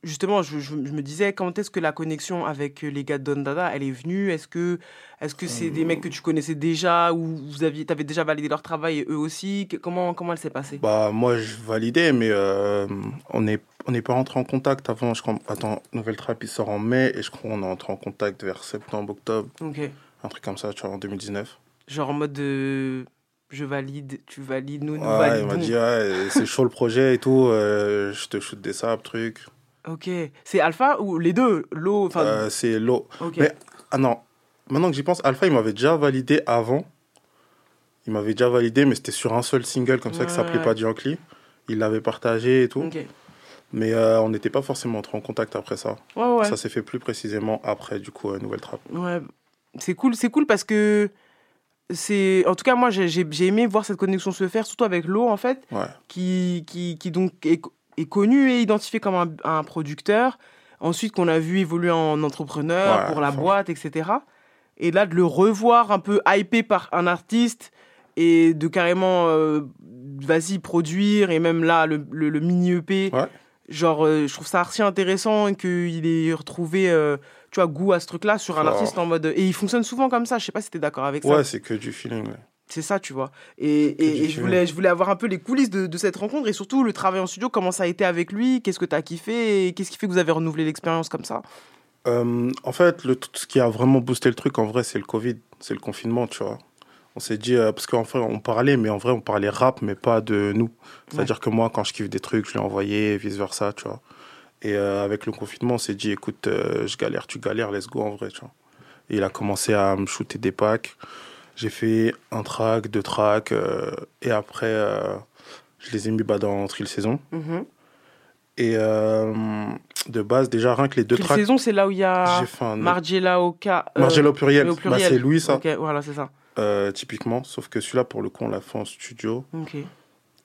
A: justement, je, je- je me disais quand est-ce que la connexion avec les gars de Don Dada, elle est venue? Est-ce que est-ce que c'est des mecs que tu connaissais déjà ou vous aviez t'avais déjà validé leur travail et eux aussi? Que- Comment comment elle s'est passée?
M: Bah, moi, je validais, mais euh, on n'est on n'est pas rentré en contact avant. Je crois, attends, Nouvelle Trap, il sort en mai, et je crois qu'on est entré en contact vers septembre, octobre.
A: Ok.
M: Un truc comme ça, tu vois, en 2019.
A: Genre en mode de je valide, tu valides, nous nous
M: Ouais, il
A: validons.
M: m'a dit, ouais, c'est chaud le projet et tout, euh, je te shoot des sables, trucs.
A: Ok. C'est Alpha ou les deux? L'eau.
M: Euh, c'est l'eau.
A: Ok.
M: Mais, ah non, maintenant que j'y pense, Alpha, il m'avait déjà validé avant. Il m'avait déjà validé, mais c'était sur un seul single comme ça qui
A: Ouais,
M: s'appelait
A: ouais.
M: pas Yankee. il l'avait partagé et tout.
A: Ok.
M: Mais euh, on n'était pas forcément entré en contact après ça.
A: Ouais.
M: Ça s'est fait plus précisément après, du coup, euh, Nouvelle Trappe.
A: Ouais, c'est cool, c'est cool parce que c'est, en tout cas moi j'ai aimé voir cette connexion se faire, surtout avec Lo en fait,
M: Ouais.
A: qui, qui, qui donc est, est connu et identifié comme un, un producteur. Ensuite qu'on a vu évoluer en entrepreneur
M: Ouais,
A: pour la boîte, etc. Et là de le revoir un peu hypé par un artiste et de carrément euh, vas-y produire et même là le, le, le mini EP. Genre, euh, je trouve ça archi intéressant qu'il ait retrouvé, euh, tu vois, goût à ce truc-là sur un
M: Oh.
A: artiste en mode. Et il fonctionne souvent comme ça. Je sais pas si t'es d'accord avec ça.
M: Ouais, c'est que du feeling.
A: C'est ça, tu vois. Et, et- et je, voulais, je voulais avoir un peu les coulisses de, de cette rencontre et surtout le travail en studio, comment ça a été avec lui, qu'est-ce que t'as kiffé et qu'est-ce qui fait que vous avez renouvelé l'expérience comme ça?
M: Euh, en fait, le, ce qui a vraiment boosté le truc, en vrai, c'est le Covid, c'est le confinement, tu vois. On s'est dit, euh, parce qu'en fait, on parlait, mais en vrai, on parlait rap, mais pas de nous. C'est-à-dire que moi, quand je kiffe des trucs, je l'ai envoyé, vice-versa, tu vois. Et euh, avec le confinement, on s'est dit, écoute, je galère, tu galères, let's go, en vrai, tu vois. Et il a commencé à me shooter des packs. J'ai fait un track, deux tracks, euh, et après, euh, je les ai mis bah, dans Trill Saison.
A: Mhm.
M: Et euh, de base, déjà, rien que les deux tracks.
A: saison, c'est là où il y a
M: un-
A: Margiela au cas.
M: Margiela au pluriel. Bah, c'est Louis, ça.
A: Ok, voilà, c'est ça.
M: Typiquement, sauf que celui-là, pour le coup, on l'a fait en studio.
A: Ok.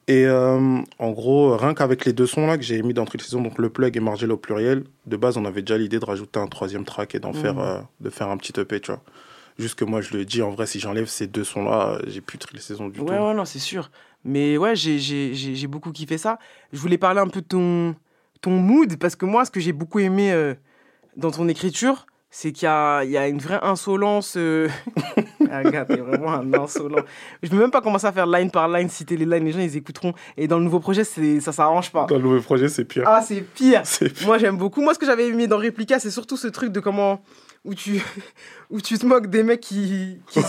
M: Et euh, en gros, rien qu'avec les deux sons là que j'ai mis dans Trill Saison, donc le plug et Margiela au pluriel, de base, on avait déjà l'idée de rajouter un troisième track et d'en
A: Mhm.
M: faire, euh, de faire un petit EP, tu vois. Juste que moi, je le dis, en vrai, si j'enlève ces deux sons là, j'ai plus Trill Saison du
A: Ouais,
M: tout.
A: ouais, non, c'est sûr. Mais ouais, j'ai- beaucoup kiffé ça. Je voulais parler un peu de ton, ton mood, parce que moi, ce que j'ai beaucoup aimé euh, dans ton écriture, c'est qu'il y y a une vraie insolence. euh, ah, gars, t'es vraiment un insolent. Je ne peux même pas commencer à faire line par line, citer les lines, les gens, ils écouteront. Et dans le nouveau projet, ça s'arrange pas.
M: Dans le nouveau projet, c'est pire.
A: Ah, c'est pire.
M: C'est pire.
A: Moi, j'aime beaucoup. Moi, ce que j'avais aimé dans Replica, c'est surtout ce truc de comment. Où tu, où tu te moques des mecs qui, qui,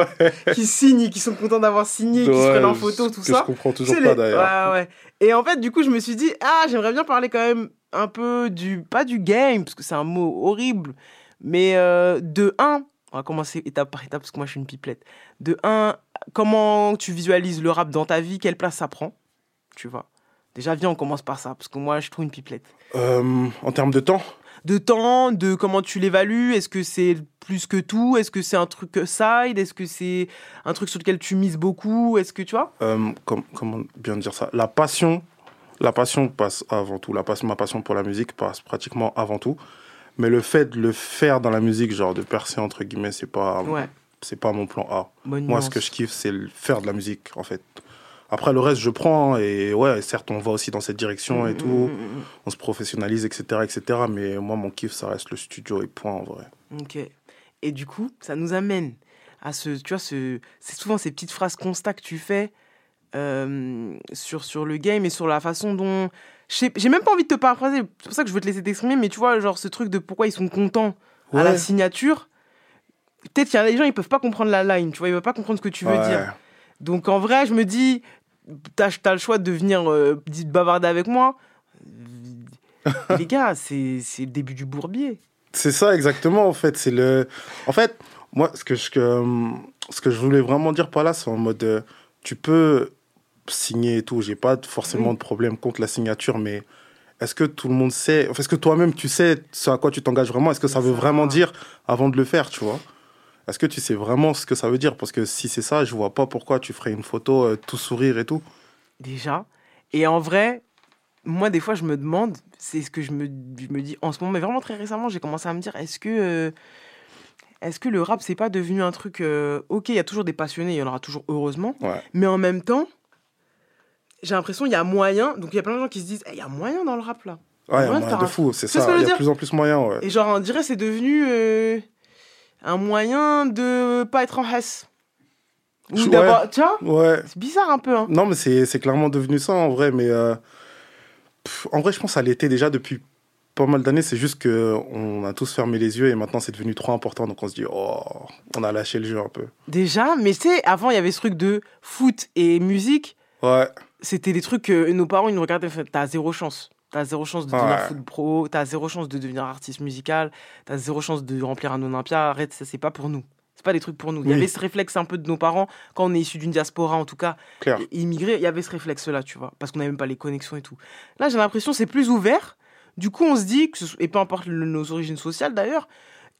A: qui signent, qui sont contents d'avoir signé, qui se prennent en photo, tout
M: que
A: ça.
M: je comprends toujours pas,
A: les-
M: d'ailleurs.
A: Ouais. Et en fait, du coup, je me suis dit, ah, j'aimerais bien parler quand même un peu du. Pas du game, parce que c'est un mot horrible, mais euh, de un. On va commencer étape par étape, parce que moi, je suis une pipelette. De un, comment tu visualises le rap dans ta vie, quelle place ça prend, tu vois? Déjà, viens, on commence par ça, parce que moi, je trouve une pipelette
M: Euh, en termes de temps?
A: De temps, de comment tu l'évalues? Est-ce que c'est plus que tout? Est-ce que c'est un truc side? Est-ce que c'est un truc sur lequel tu mises beaucoup? Est-ce que tu vois?
M: Euh, com- comment bien dire ça? La passion, la passion passe avant tout. La passion, ma passion pour la musique passe pratiquement avant tout. Mais le fait de le faire dans la musique, genre de percer entre guillemets, c'est pas,
A: Ouais.
M: c'est pas mon plan A.
A: Bonne
M: Moi,
A: nuance.
M: ce que je kiffe, c'est le faire de la musique, en fait. Après, le reste, je prends. et ouais, certes, on va aussi dans cette direction et
A: Mm,
M: tout.
A: mm, mm.
M: On se professionnalise, etc., etc. Mais moi, mon kiff, ça reste le studio et point, en vrai.
A: Ok. Et du coup, ça nous amène à ce, tu vois, ce, c'est souvent ces petites phrases constats que tu fais euh, sur, sur le game et sur la façon dont. J'ai même pas envie de te paraphraser, c'est pour ça que je veux te laisser t'exprimer, mais tu vois, genre ce truc de pourquoi ils sont contents à la signature. Peut-être qu'il y a des gens, ils peuvent pas comprendre la line, tu vois, ils peuvent pas comprendre ce que tu veux
M: Ouais.
A: dire. Donc en vrai, je me dis, t'as as le choix de venir euh, bavarder avec moi. Les gars, c'est c'est le début du bourbier.
M: C'est ça exactement en fait. C'est le. En fait, moi, ce que je que, ce que je voulais vraiment dire par là, c'est en mode, euh, tu peux signer et tout. J'ai pas forcément de problème contre la signature, mais est-ce que tout le monde sait Est-ce que toi-même tu sais ce à quoi tu t'engages vraiment? Est-ce que ça veut vraiment dire avant de le faire, tu vois? Est-ce que tu sais vraiment ce que ça veut dire? Parce que si c'est ça, je vois pas pourquoi tu ferais une photo euh, tout sourire et tout.
A: déjà. Et en vrai, moi, des fois, je me demande, c'est ce que je me, je me dis en ce moment, mais vraiment très récemment, j'ai commencé à me dire, est-ce que, euh, est-ce que le rap, c'est pas devenu un truc. euh, ok, il y a toujours des passionnés, il y en aura toujours, heureusement.
M: Ouais.
A: Mais en même temps, j'ai l'impression qu'il y a moyen. Donc, il y a plein de gens qui se disent, Eh, il y a moyen dans le rap, là.
M: Ouais,
A: Ouais,
M: moyen
A: t'as
M: de
A: un-
M: fou, c'est ça. Il y a de plus en plus moyen, ouais.
A: Et genre, on dirait c'est devenu un moyen de pas être en hess. Ou
M: Ouais.
A: d'avoir. Tu vois
M: Ouais.
A: C'est bizarre un peu, hein.
M: Non, mais c'est c'est clairement devenu ça en vrai. Mais euh, pff, en vrai, je pense que ça l'était déjà depuis pas mal d'années. C'est juste que on a tous fermé les yeux et maintenant c'est devenu trop important. Donc on se dit, oh, on a lâché le jeu un peu.
A: Déjà, mais tu sais, avant, il y avait ce truc de foot et musique.
M: Ouais.
A: C'était des trucs que nos parents, ils nous regardaient, t'as zéro chance. T'as zéro chance de devenir foot pro, t'as zéro chance de devenir artiste musical, t'as zéro chance de remplir un Olympia, arrête, ça c'est pas pour nous. C'est pas des trucs pour nous. Il y avait ce réflexe un peu de nos parents, quand on est issu d'une diaspora en tout cas, immigré, il y avait ce réflexe-là, tu vois, parce qu'on n'avait même pas les connexions et tout. Là, j'ai l'impression que c'est plus ouvert. Du coup, on se dit, que ce et peu importe le- nos origines sociales d'ailleurs,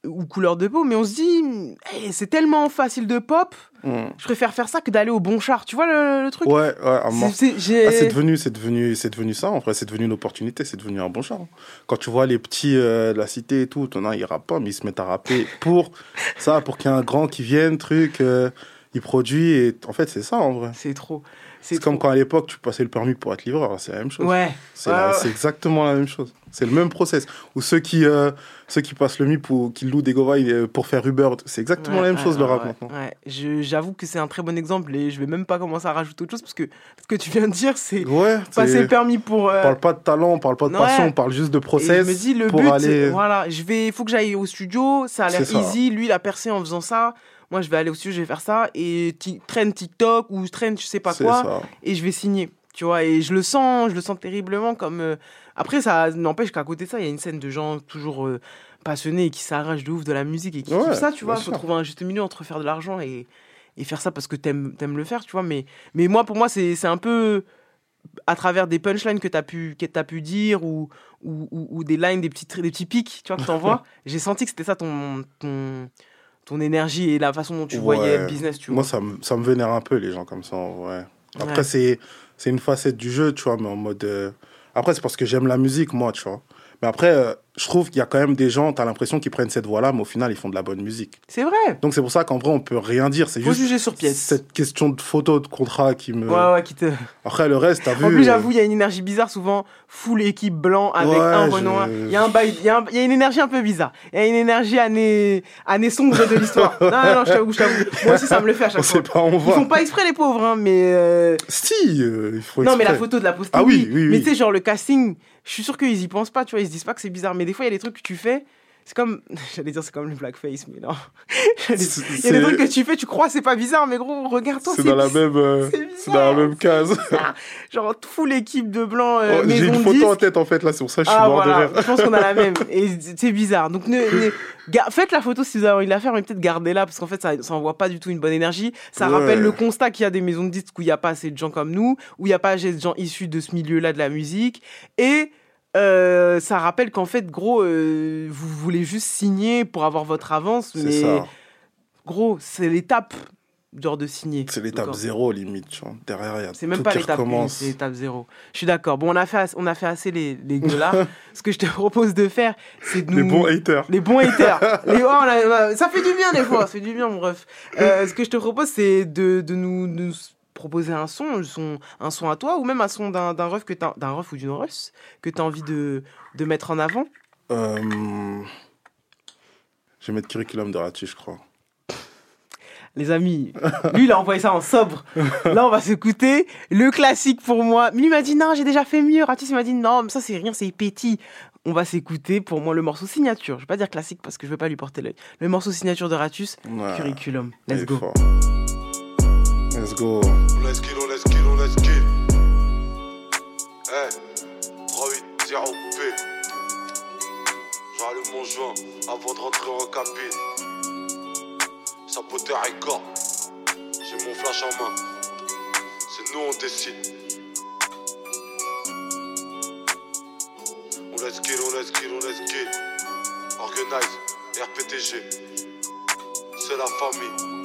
A: ou couleur de peau, mais on se dit, c'est tellement facile de pop,
M: Mm.
A: je préfère faire ça que d'aller au bon char. Tu vois le, le truc?
M: Ouais, ouais.
A: C'est-
M: Ah, devenu, c'est devenu, c'est devenu ça. En vrai, c'est devenu une opportunité, c'est devenu un bon char. Quand tu vois les petits euh, de la cité et tout, t'en as, ils rappent pas, mais ils se mettent à rapper pour ça, pour qu'il y ait un grand qui vienne, truc, euh, il produit et en fait, c'est ça en vrai.
A: C'est trop.
M: C'est comme quand à l'époque tu passais le permis pour être livreur, c'est la même chose.
A: Ouais.
M: C'est
A: ouais.
M: exactement la même chose. C'est le même process. Ou ceux qui, euh, ceux qui passent le MIP ou qui louent des govailles euh, pour faire Uber, c'est exactement
A: Ouais,
M: la même
A: ouais,
M: chose le rap
A: ouais,
M: maintenant.
A: J'avoue que c'est un très bon exemple et je vais même pas commencer à rajouter autre chose parce que ce que tu viens de dire, c'est passer le permis pour. euh,
M: On parle pas de talent, on parle pas de passion, on parle juste de process
A: Et je me dis, le but,
M: aller.
A: voilà, je vais, faut que j'aille au studio, ça a l'air easy. Lui, il a percé en faisant ça. Moi, je vais aller au studio, je vais faire ça. Et traîne TikTok ou traîne je sais pas quoi.
M: ça.
A: Et je vais signer. Tu vois, et je le sens, je le sens terriblement comme. euh, Après, ça n'empêche qu'à côté de ça, il y a une scène de gens toujours euh, passionnés et qui s'arrachent de ouf de la musique et qui
M: Ouais,
A: kiffent ça, tu vois. Il faut
M: sûr.
A: trouver un juste milieu entre faire de l'argent et, et faire ça parce que t'aimes aimes le faire, tu vois. Mais, mais moi, pour moi, c'est un peu à travers des punchlines que tu as pu, que as pu dire ou, ou, ou- ou des lines, des petits, des petits pics, tu vois, que t'envoies. J'ai senti que c'était ça ton, ton, ton énergie et la façon dont tu voyais le business, tu
M: Moi,
A: vois.
M: ça me, ça me vénère un peu, les gens comme ça, ouais. Après,
A: Ouais.
M: c'est, c'est une facette du jeu, tu vois, mais en mode. euh, Après, c'est parce que j'aime la musique, moi, tu vois. Mais après, euh, je trouve qu'il y a quand même des gens, t'as l'impression qu'ils prennent cette voie-là, mais au final, ils font de la bonne musique.
A: C'est vrai.
M: Donc, c'est pour ça qu'en vrai, on peut rien dire. C'est
A: Faut
M: juste
A: juger sur pièce.
M: cette question de photo, de contrat qui me.
A: Ouais, ouais, qui te.
M: Après, le reste, t'as vu.
A: En plus,
M: euh,
A: j'avoue, il y a une énergie bizarre, souvent full équipe blanc avec
M: Ouais,
A: un Renoir. Il y, a un bail- il y, a un- il y a une énergie un peu bizarre. Il y a une énergie année, année sombre de l'histoire. non, non, je t'avoue, je t'avoue. Moi aussi, ça me le fait à chaque
M: On
A: fois.
M: sait pas on
A: Ils
M: va.
A: font pas exprès, les pauvres, hein, mais. euh,
M: Si, euh, il faut
A: Non, mais la photo de la poster,
M: Ah oui, oui,
A: Mais
M: oui.
A: tu sais, genre le casting, je suis sûr qu'ils y pensent pas, tu vois, ils se disent pas que c'est bizarre. Mais des fois, il y a des trucs que tu fais, c'est comme. J'allais dire, c'est comme le blackface, mais non. Il y a des trucs que tu fais, tu crois, c'est pas bizarre, mais gros, regarde-toi,
M: C'est dans la même, euh,
A: c'est
M: dans la même case.
A: Genre, full équipe de blancs, euh,
M: Oh, J'ai une photo en tête, en fait, là, c'est pour ça que je suis
A: Ah
M: mort
A: voilà,
M: de rire.
A: je pense qu'on a la même. Et c'est bizarre. Donc ne, ne- faites la photo si vous avez envie de la faire, mais peut-être gardez-la parce qu'en fait ça, ça envoie pas du tout une bonne énergie. Ça
M: Ouais.
A: rappelle le constat qu'il y a des maisons de disques où il n'y a pas assez de gens comme nous, où il n'y a pas assez de gens issus de ce milieu-là de la musique. Et euh, ça rappelle qu'en fait, gros, euh, vous voulez juste signer pour avoir votre avance,
M: C'est
A: mais
M: ça.
A: gros, c'est l'étape genre de signer.
M: C'est l'étape zéro, limite, tu vois. Derrière, il y a
A: c'est même pas l'étape 1,
M: recommence.
A: c'est l'étape 0. Je suis d'accord. Bon, on a fait, on a fait assez les, les là. Ce que je te propose de faire, c'est de nous...
M: Les bons haters.
A: Les bons haters. Les- oh, a- ça fait du bien des fois, ça fait du bien, mon ref. Euh, ce que je te propose, c'est de, de nous, nous proposer un son, un son, un son à toi, ou même un son d'un d'un ref, que t'as- d'un ref ou d'une russe que tu as envie de, de mettre en avant?
M: Euh, Je vais mettre curriculum de Rati, je crois.
A: Les amis, lui, il a envoyé ça en sobre. Là, on va s'écouter. Le classique pour moi. Lui il m'a dit non, j'ai déjà fait mieux. Ratis, il m'a dit non, mais ça, c'est rien, c'est petit. On va s'écouter pour moi le morceau signature. Je vais pas dire classique parce que je veux pas lui porter l'œil. Le morceau signature de Ratus,
M: Ouais.
A: curriculum. Let's go.
M: fort. Let's go.
N: Let's kill, let's kill, let's kill. Eh, 380 P. J'allume mon joint avant de rentrer en cabine. Sapoter record. J'ai mon flash en main. C'est nous on décide. On let's kill, on let's kill, on let's kill. Organize, RPTG. C'est la famille.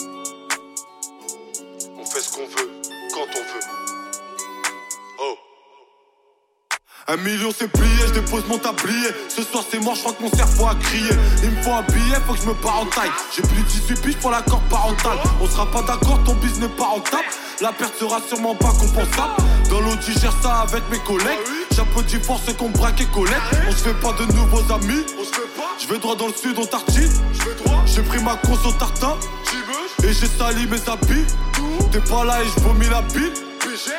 N: Qu'on veut, quand on veut. Oh.
O: Un million c'est plié, je dépose mon tablier. Ce soir c'est mort, je crois que mon cerveau a crié. Il me faut un billet, faut que je me barre en taille. J'ai plus de 18 piges pour l'accord parental. On sera pas d'accord, ton business n'est pas rentable. La perte sera sûrement pas compensable. Dans l'eau, tu gères ça avec mes collègues. J'applaudis fort ceux qu'on braque et collecte. On se fait pas de nouveaux amis. On se fait pas. Je vais droit dans le sud, on tartine. Je vais droit. J'ai pris ma course au tartin. Et j'ai sali mes habits. T'es pas là et je vomis la bille.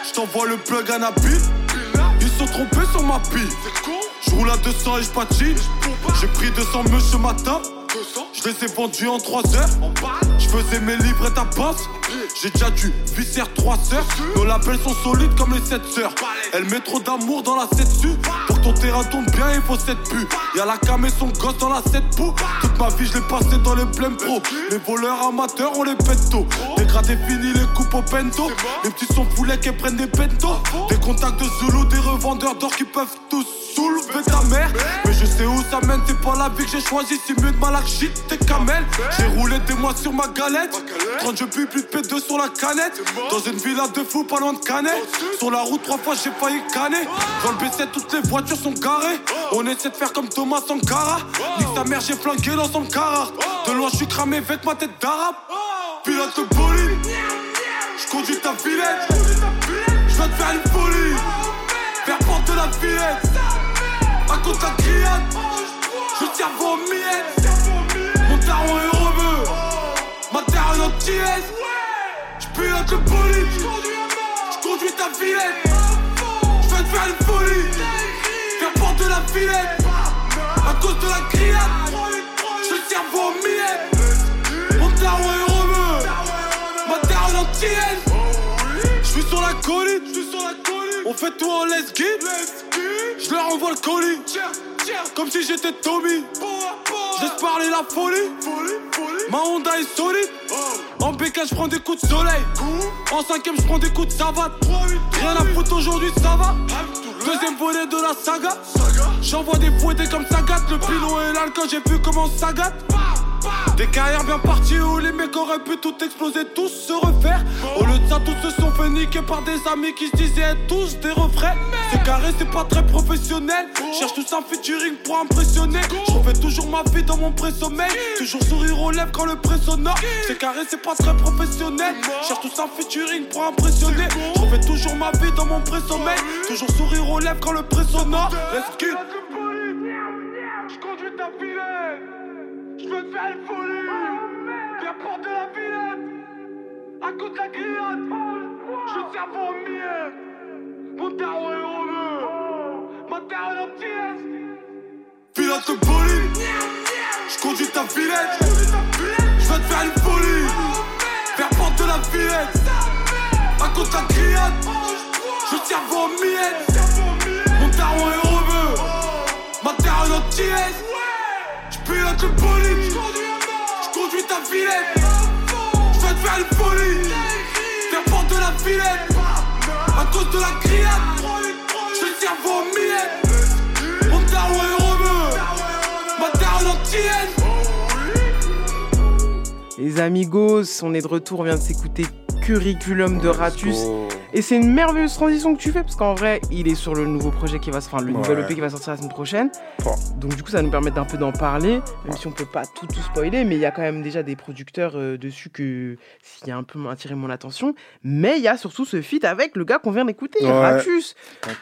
O: Je t'envoie le plug à Nabil. Ils sont trompés sur ma pile. Je roule à 200 et je patine. J'ai pris 200 meufs ce matin. Je les ai vendus en 3 heures. Je faisais mes livres et ta pince. J'ai déjà dû visser trois sœurs. Nos labels sont solides comme les sept sœurs. Elle met trop d'amour dans la 7 su. Ton terrain tombe bien, il faut 7 pu. Y'a la cam et son gosse dans la 7 poux. Toute ma vie, je l'ai passé dans les pleins pro. Les voleurs amateurs, on les pète tôt. Dégradé fini, les coupes au pento. Les petits sont poulets qui prennent des pentos. Des contacts de Zulu, des revendeurs d'or qui peuvent tous soulever ta mère. Mais je sais où ça mène, c'est pas la vie que j'ai choisi. C'est mieux de malak shit, t'es camel. J'ai roulé des mois sur ma galette. 30 je puis plus de P2 sur la canette. Dans une villa de fou, pas loin de Canet. Sur la route, trois fois j'ai failli canner. Dans le B7, toutes les voitures sont garées. On essaie de faire comme Thomas Sankara. Nique sa mère, j'ai flanqué dans son Carrard. De loin, je suis cramé, avec ma tête d'arabe. Pilote de bolide. Je conduis ta Villette. Je vais te faire une folie. Faire porte de la Villette. À côté de la criade. Je tiens vos miettes. Mon taron est heureux. Ma terre est entière. Je pilote le bolide. Je conduis ta Villette. Je vais te faire une folie. La Villette. À cause de la criade. Je tiens vos miettes. Mon taron est heureux. Ma terre est entière. Je suis sur la colline. On fait tout en let's get. Je leur envoie le colis. Comme si j'étais Tommy. Laisse parler la folie. Ma Honda est solide. En BK, je prends des coups de soleil. En cinquième, je prends des coups de savate. Rien à foutre aujourd'hui, ça va. Deuxième volet de la saga. J'envoie des fouettés comme ça gâte. Le est là quand j'ai vu comment ça gâte. Des carrières bien parties où les mecs auraient pu tout exploser, tous se refaire. Au lieu de ça, tous se sont fait niquer par des amis qui se disaient être tous des refrains. C'est carré, c'est pas très professionnel. Cherche tous un featuring pour impressionner. Je refais toujours ma vie dans mon pré-sommeil. Toujours sourire aux lèvres quand le pré sonore. C'est carré, c'est pas très professionnel. Cherche tous un featuring pour impressionner. Je refais toujours ma vie dans mon pré-sommeil. Toujours sourire aux lèvres quand le pré sonore. Let's
D: Je veux te faire une folie. Viens prendre de la Villette. À côté de la grillade. Je tiens pour mieux. Mon tarot est heureux. Ma terre est entière.
O: Pilote le bolide. Je conduis ta Villette. Je veux te faire une folie. Faire porte de la Villette. À côté de la grillade. Je tiens vos miettes. Mon tarot est heureux. Ma terre est entière. Je pilote le bolide. Je conduis ta Villette. Je veux te faire une folie. Porte de la Villette. À cause de la grillade. Je tiens vos miettes. Mon tarot est heureux. Ma terre est entière.
A: Les amigos, on est de retour, on vient de s'écouter Curriculum de Ratus. Et c'est une merveilleuse transition que tu fais parce qu'en vrai, il est sur le nouveau projet qui va, enfin le nouvel
M: Ouais.
A: EP qui va sortir la semaine prochaine. Donc du coup, ça nous permettre d'un peu d'en parler, même si on peut pas tout tout spoiler, mais il y a quand même déjà des producteurs euh, dessus que s'il a un peu attiré mon attention. Mais il y a surtout ce feat avec le gars qu'on vient d'écouter,
M: Ouais.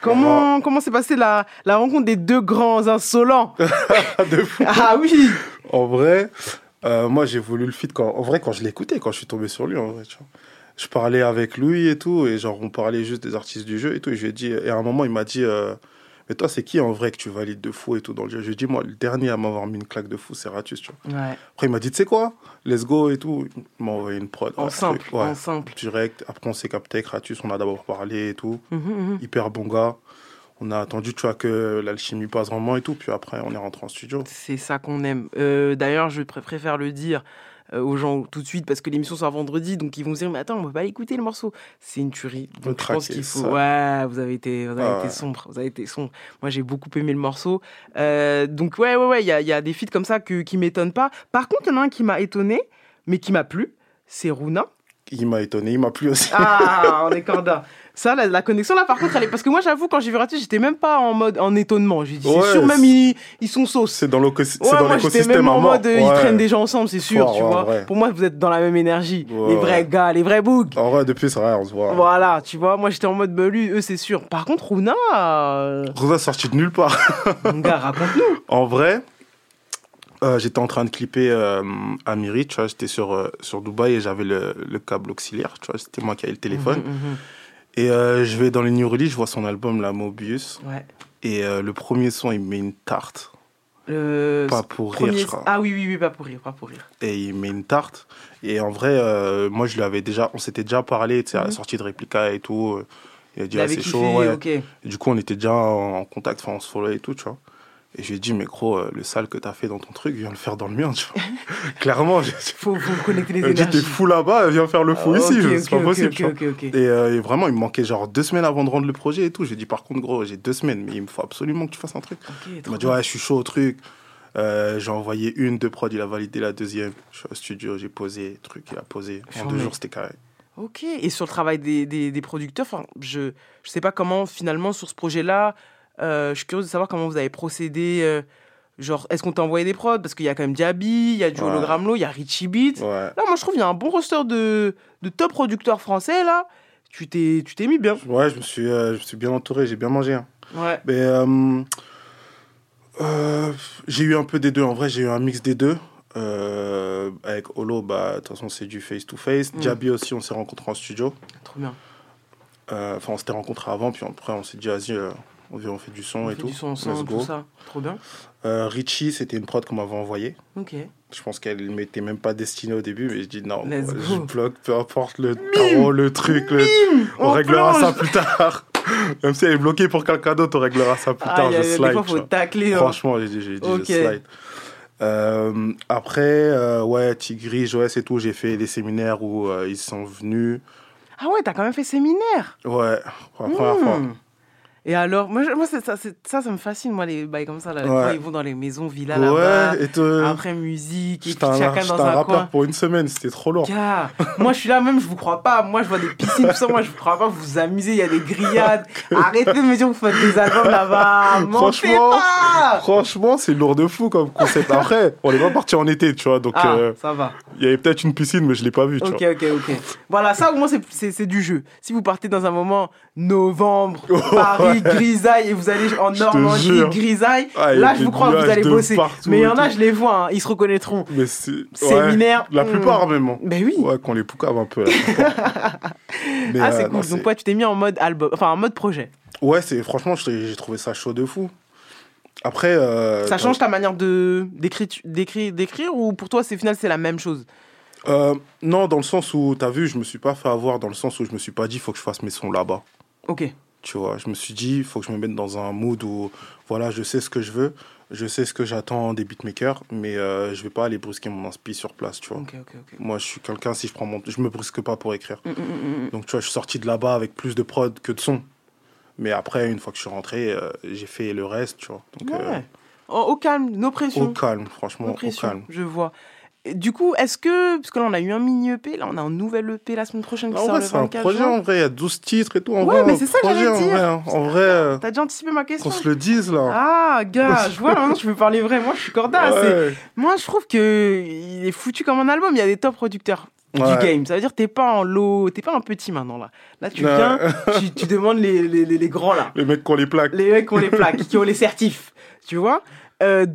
A: Comment comment s'est passée la, la rencontre des deux grands insolents? Ah oui.
M: En vrai, euh, moi j'ai voulu le feat quand, en vrai quand je l'écoutais, quand je suis tombé sur lui, en vrai, tu vois. Je parlais avec lui et tout, et genre on parlait juste des artistes du jeu et tout, et je lui ai dit, et à un moment il m'a dit, euh, mais toi c'est qui en vrai que tu valides de fou et tout dans le jeu? Je lui ai dit, moi le dernier à m'avoir mis une claque de fou c'est Ratus, tu vois.
A: Ouais.
M: Après il m'a dit, tu sais quoi, let's go et tout, il m'a envoyé une prod.
A: En simple,
M: truc, ouais,
A: en simple.
M: Direct, après on s'est capté avec Ratus, on a d'abord parlé et tout,
A: Mhm, mhm.
M: hyper bon gars. On a attendu, tu vois, que l'alchimie passe vraiment et tout, puis après on est rentré en studio.
A: C'est ça qu'on aime. Euh, D'ailleurs, je pr- préfère le dire aux gens tout de suite parce que l'émission sort vendredi, donc ils vont se dire mais attends, on peut pas écouter le morceau. C'est une tuerie. Donc je pense qu'il faut.
M: ça.
A: Ouais, vous avez été, vous avez
M: Ah
A: été
M: ouais.
A: sombre. Vous avez été sombre. Moi, j'ai beaucoup aimé le morceau. Euh, donc ouais, ouais, ouais. Il y a, il y a des feats comme ça que, qui m'étonnent pas. Par contre, il y en a un qui m'a étonné, mais qui m'a plu. C'est Runa.
M: Il m'a étonné, il m'a plu aussi.
A: Ah, on est corda. Ça, la, la connexion là, par contre, elle est. Parce que moi, j'avoue, quand j'ai vu Ratus, j'étais même pas en mode en étonnement. J'ai dit,
M: Ouais,
A: c'est sûr, même ils, ils sont sauce.
M: C'est dans l'éco- c'est
A: Ouais,
M: dans
A: moi j'étais
M: l'écosystème
A: même en mode ils traînent des gens ensemble, c'est sûr,
M: Fort,
A: tu vois. Pour moi, vous êtes dans la même énergie. Les vrais gars, les vrais bougs.
M: En vrai, depuis, c'est vrai, on se voit.
A: Voilà, tu vois, moi j'étais en mode bah, lui, eux c'est sûr. Par contre, Runa, euh,
M: Rosa sorti de nulle part.
A: mon gars, raconte-nous.
M: en vrai, euh, j'étais en train de clipper euh, à Miri, tu vois, j'étais sur, euh, sur Dubaï et j'avais le, le câble auxiliaire, tu vois, c'était moi qui avais le téléphone.
A: Mhm, mhm.
M: Et euh, je vais dans les new release, je vois son album, la Mobius.
A: Ouais.
M: Et le premier son, il me met une tarte.
A: Le
M: Pas pour rire, je crois.
A: Ah oui, oui, oui, pas pour rire, pas pour rire.
M: et il met une tarte. Et en vrai, moi, je lui avais déjà, on s'était déjà parlé, tu sais, à la
A: Mhm.
M: sortie de Replica et tout. Il a dit, ah, c'est chaud, ouais. du coup, on était déjà en, contact, enfin, on se follow et tout, tu vois. Et je lui ai dit, mais gros, euh, le sale que t'as fait dans ton truc, viens le faire dans le mien, tu vois. Clairement, j'ai
A: Faut, faut connecter les énergies.
M: t'es fou là-bas, viens faire le fou
A: Ah,
M: ici, c'est pas possible. Et, euh, et vraiment, il me manquait genre deux semaines avant de rendre le projet et tout. J'ai dit, par contre, gros, j'ai deux semaines, mais il me faut absolument que tu fasses un truc. il m'a dit, ouais, je suis chaud au truc. Euh, j'ai envoyé une, deux prods, il a validé la deuxième. Je suis au studio, j'ai posé, truc, il a posé. En deux jours, c'était carré.
A: Ok, et sur le travail des, des, des producteurs, je je sais pas comment finalement sur ce projet-là, je suis curieux de savoir comment vous avez procédé. euh, genre, est-ce qu'on t'a envoyé des prods? Parce qu'il y a quand même Diaby, il y a du
M: Ouais.
A: Hologram Low, il y a Richie Beat.
M: Ouais.
A: Là, moi je trouve qu'il y a un bon roster de, de top producteurs français là. Tu t'es tu t'es mis bien.
M: Ouais, je me suis, euh, je me suis bien entouré, j'ai bien mangé. hein.
A: Ouais.
M: Mais euh, euh, j'ai eu un peu des deux. En vrai, j'ai eu un mix des deux. Euh, avec Holo, bah, de toute façon, c'est du face-to-face.
A: Mm.
M: Diaby aussi, on s'est rencontrés en studio.
A: Trop bien.
M: Euh, Enfin, on s'était rencontrés avant, puis après, on s'est dit, vas-y, euh, on fait du son
A: On
M: et
A: fait
M: tout.
A: du son ensemble,
M: go.
A: tout ça. Trop bien.
M: Euh, Richie, c'était une prod qu'on m'avait envoyée.
A: Ok.
M: Je pense qu'elle ne m'était même pas destinée au début, mais je dis non,
A: Let's
M: je
A: go.
M: bloque, peu importe le tarot, le truc, le- on,
A: On
M: réglera ça plus tard. Même si elle est bloquée pour quelqu'un d'autre, on réglera ça plus tard.
A: aïe,
M: je
A: des
M: slide.
A: fois,
M: tu
A: faut tacler, hein.
M: Franchement, j'ai dit, j'ai dit,
A: Ok.
M: je slide. Euh, après, euh, ouais, Tigri, Joël et tout, j'ai fait des séminaires où euh, ils sont venus.
A: Ah ouais, t'as quand même fait séminaire.
M: Ouais, pour la première
A: Hmm.
M: fois.
A: Et alors, moi, moi ça, ça, ça me fascine, moi, les bails comme ça, là,
M: Ouais.
A: ils vont dans les maisons, villas
M: Ouais,
A: là-bas,
M: te-
A: après musique, et puis
M: un,
A: chacun dans
M: un
A: un
M: rappeur
A: coin.
M: pour une semaine, c'était trop lourd.
A: Moi je suis là même, je vous crois pas. Moi je vois des piscines, tout ça, moi je vous crois pas. Vous vous amusez, il y a des grillades. Arrêtez de me dire que vous faites des albums là-bas.
M: Franchement,
A: pas
M: franchement, c'est lourd de fou comme concept. Après, on est pas parti en été, tu vois, donc
A: Ah,
M: euh,
A: ça va.
M: il y avait peut-être une piscine, mais je l'ai pas vue, tu
A: Ok,
M: vois.
A: ok, ok. Voilà, ça au moins c'est du jeu. Si vous partez dans un moment novembre, Paris, grisaille, et vous allez en Normandie, grisaille,
M: Ah,
A: là je vous crois, vous allez bosser.
M: partout
A: Mais il y en a, je les vois, hein, ils se reconnaîtront.
M: Mais c'est
A: Séminaire,
M: Ouais, la plupart même. hein.
A: Ben oui.
M: Ouais, qu'on les poucave un peu. Mais,
A: ah,
M: euh,
A: c'est
M: non,
A: cool. Donc, ouais, tu t'es mis en mode album, enfin en mode projet.
M: Ouais, c'est franchement, j'ai trouvé ça chaud de fou. Après, euh,
A: Ça change ta manière de d'écrire ou pour toi c'est final c'est la même chose?
M: Euh, non, dans le sens où t'as vu, je me suis pas fait avoir dans le sens où je me suis pas dit faut que je fasse mes sons là-bas.
A: Ok.
M: Tu vois, je me suis dit faut que je me mette dans un mood où voilà, je sais ce que je veux, je sais ce que j'attends des beatmakers, mais euh, je vais pas aller brusquer mon inspi sur place, tu vois. Moi, je suis quelqu'un si je prends mon, je me brusque pas pour écrire.
A: Mm, mm, mm.
M: Donc tu vois, je suis sorti de là-bas avec plus de prod que de son. Mais après, une fois que je suis rentré, euh, j'ai fait le reste, tu vois. Donc, euh.
A: Au, au calme, nos pressions.
M: au calme, franchement, au calme.
A: Je vois. Et du coup, est-ce que parce que là on a eu un mini EP, là on a un nouvel EP la semaine prochaine qui
M: En
A: sort
M: vrai,
A: le
M: c'est un
A: 24
M: projet,
A: juin.
M: en vrai, il y a 12 titres et tout. En
A: Ouais,
M: vrai,
A: mais c'est ça que j'allais
M: en
A: dire.
M: vrai, hein. En vrai, euh,
A: T'as déjà anticipé ma question
M: qu'on se le dise, là.
A: Ah, gars, je vois, hein, je veux parler vrai. Moi, je suis corda.
M: Ouais.
A: Moi, je trouve que il est foutu comme un album. Il y a des top producteurs
M: Ouais.
A: du game. Ça veut dire que t'es pas en lot, t'es pas un petit maintenant là. Là, tu viens, tu, tu demandes les, les, les, les grands là.
M: Les mecs qui ont les plaques.
A: Les mecs qui ont les plaques, qui ont les certifs. Tu vois euh,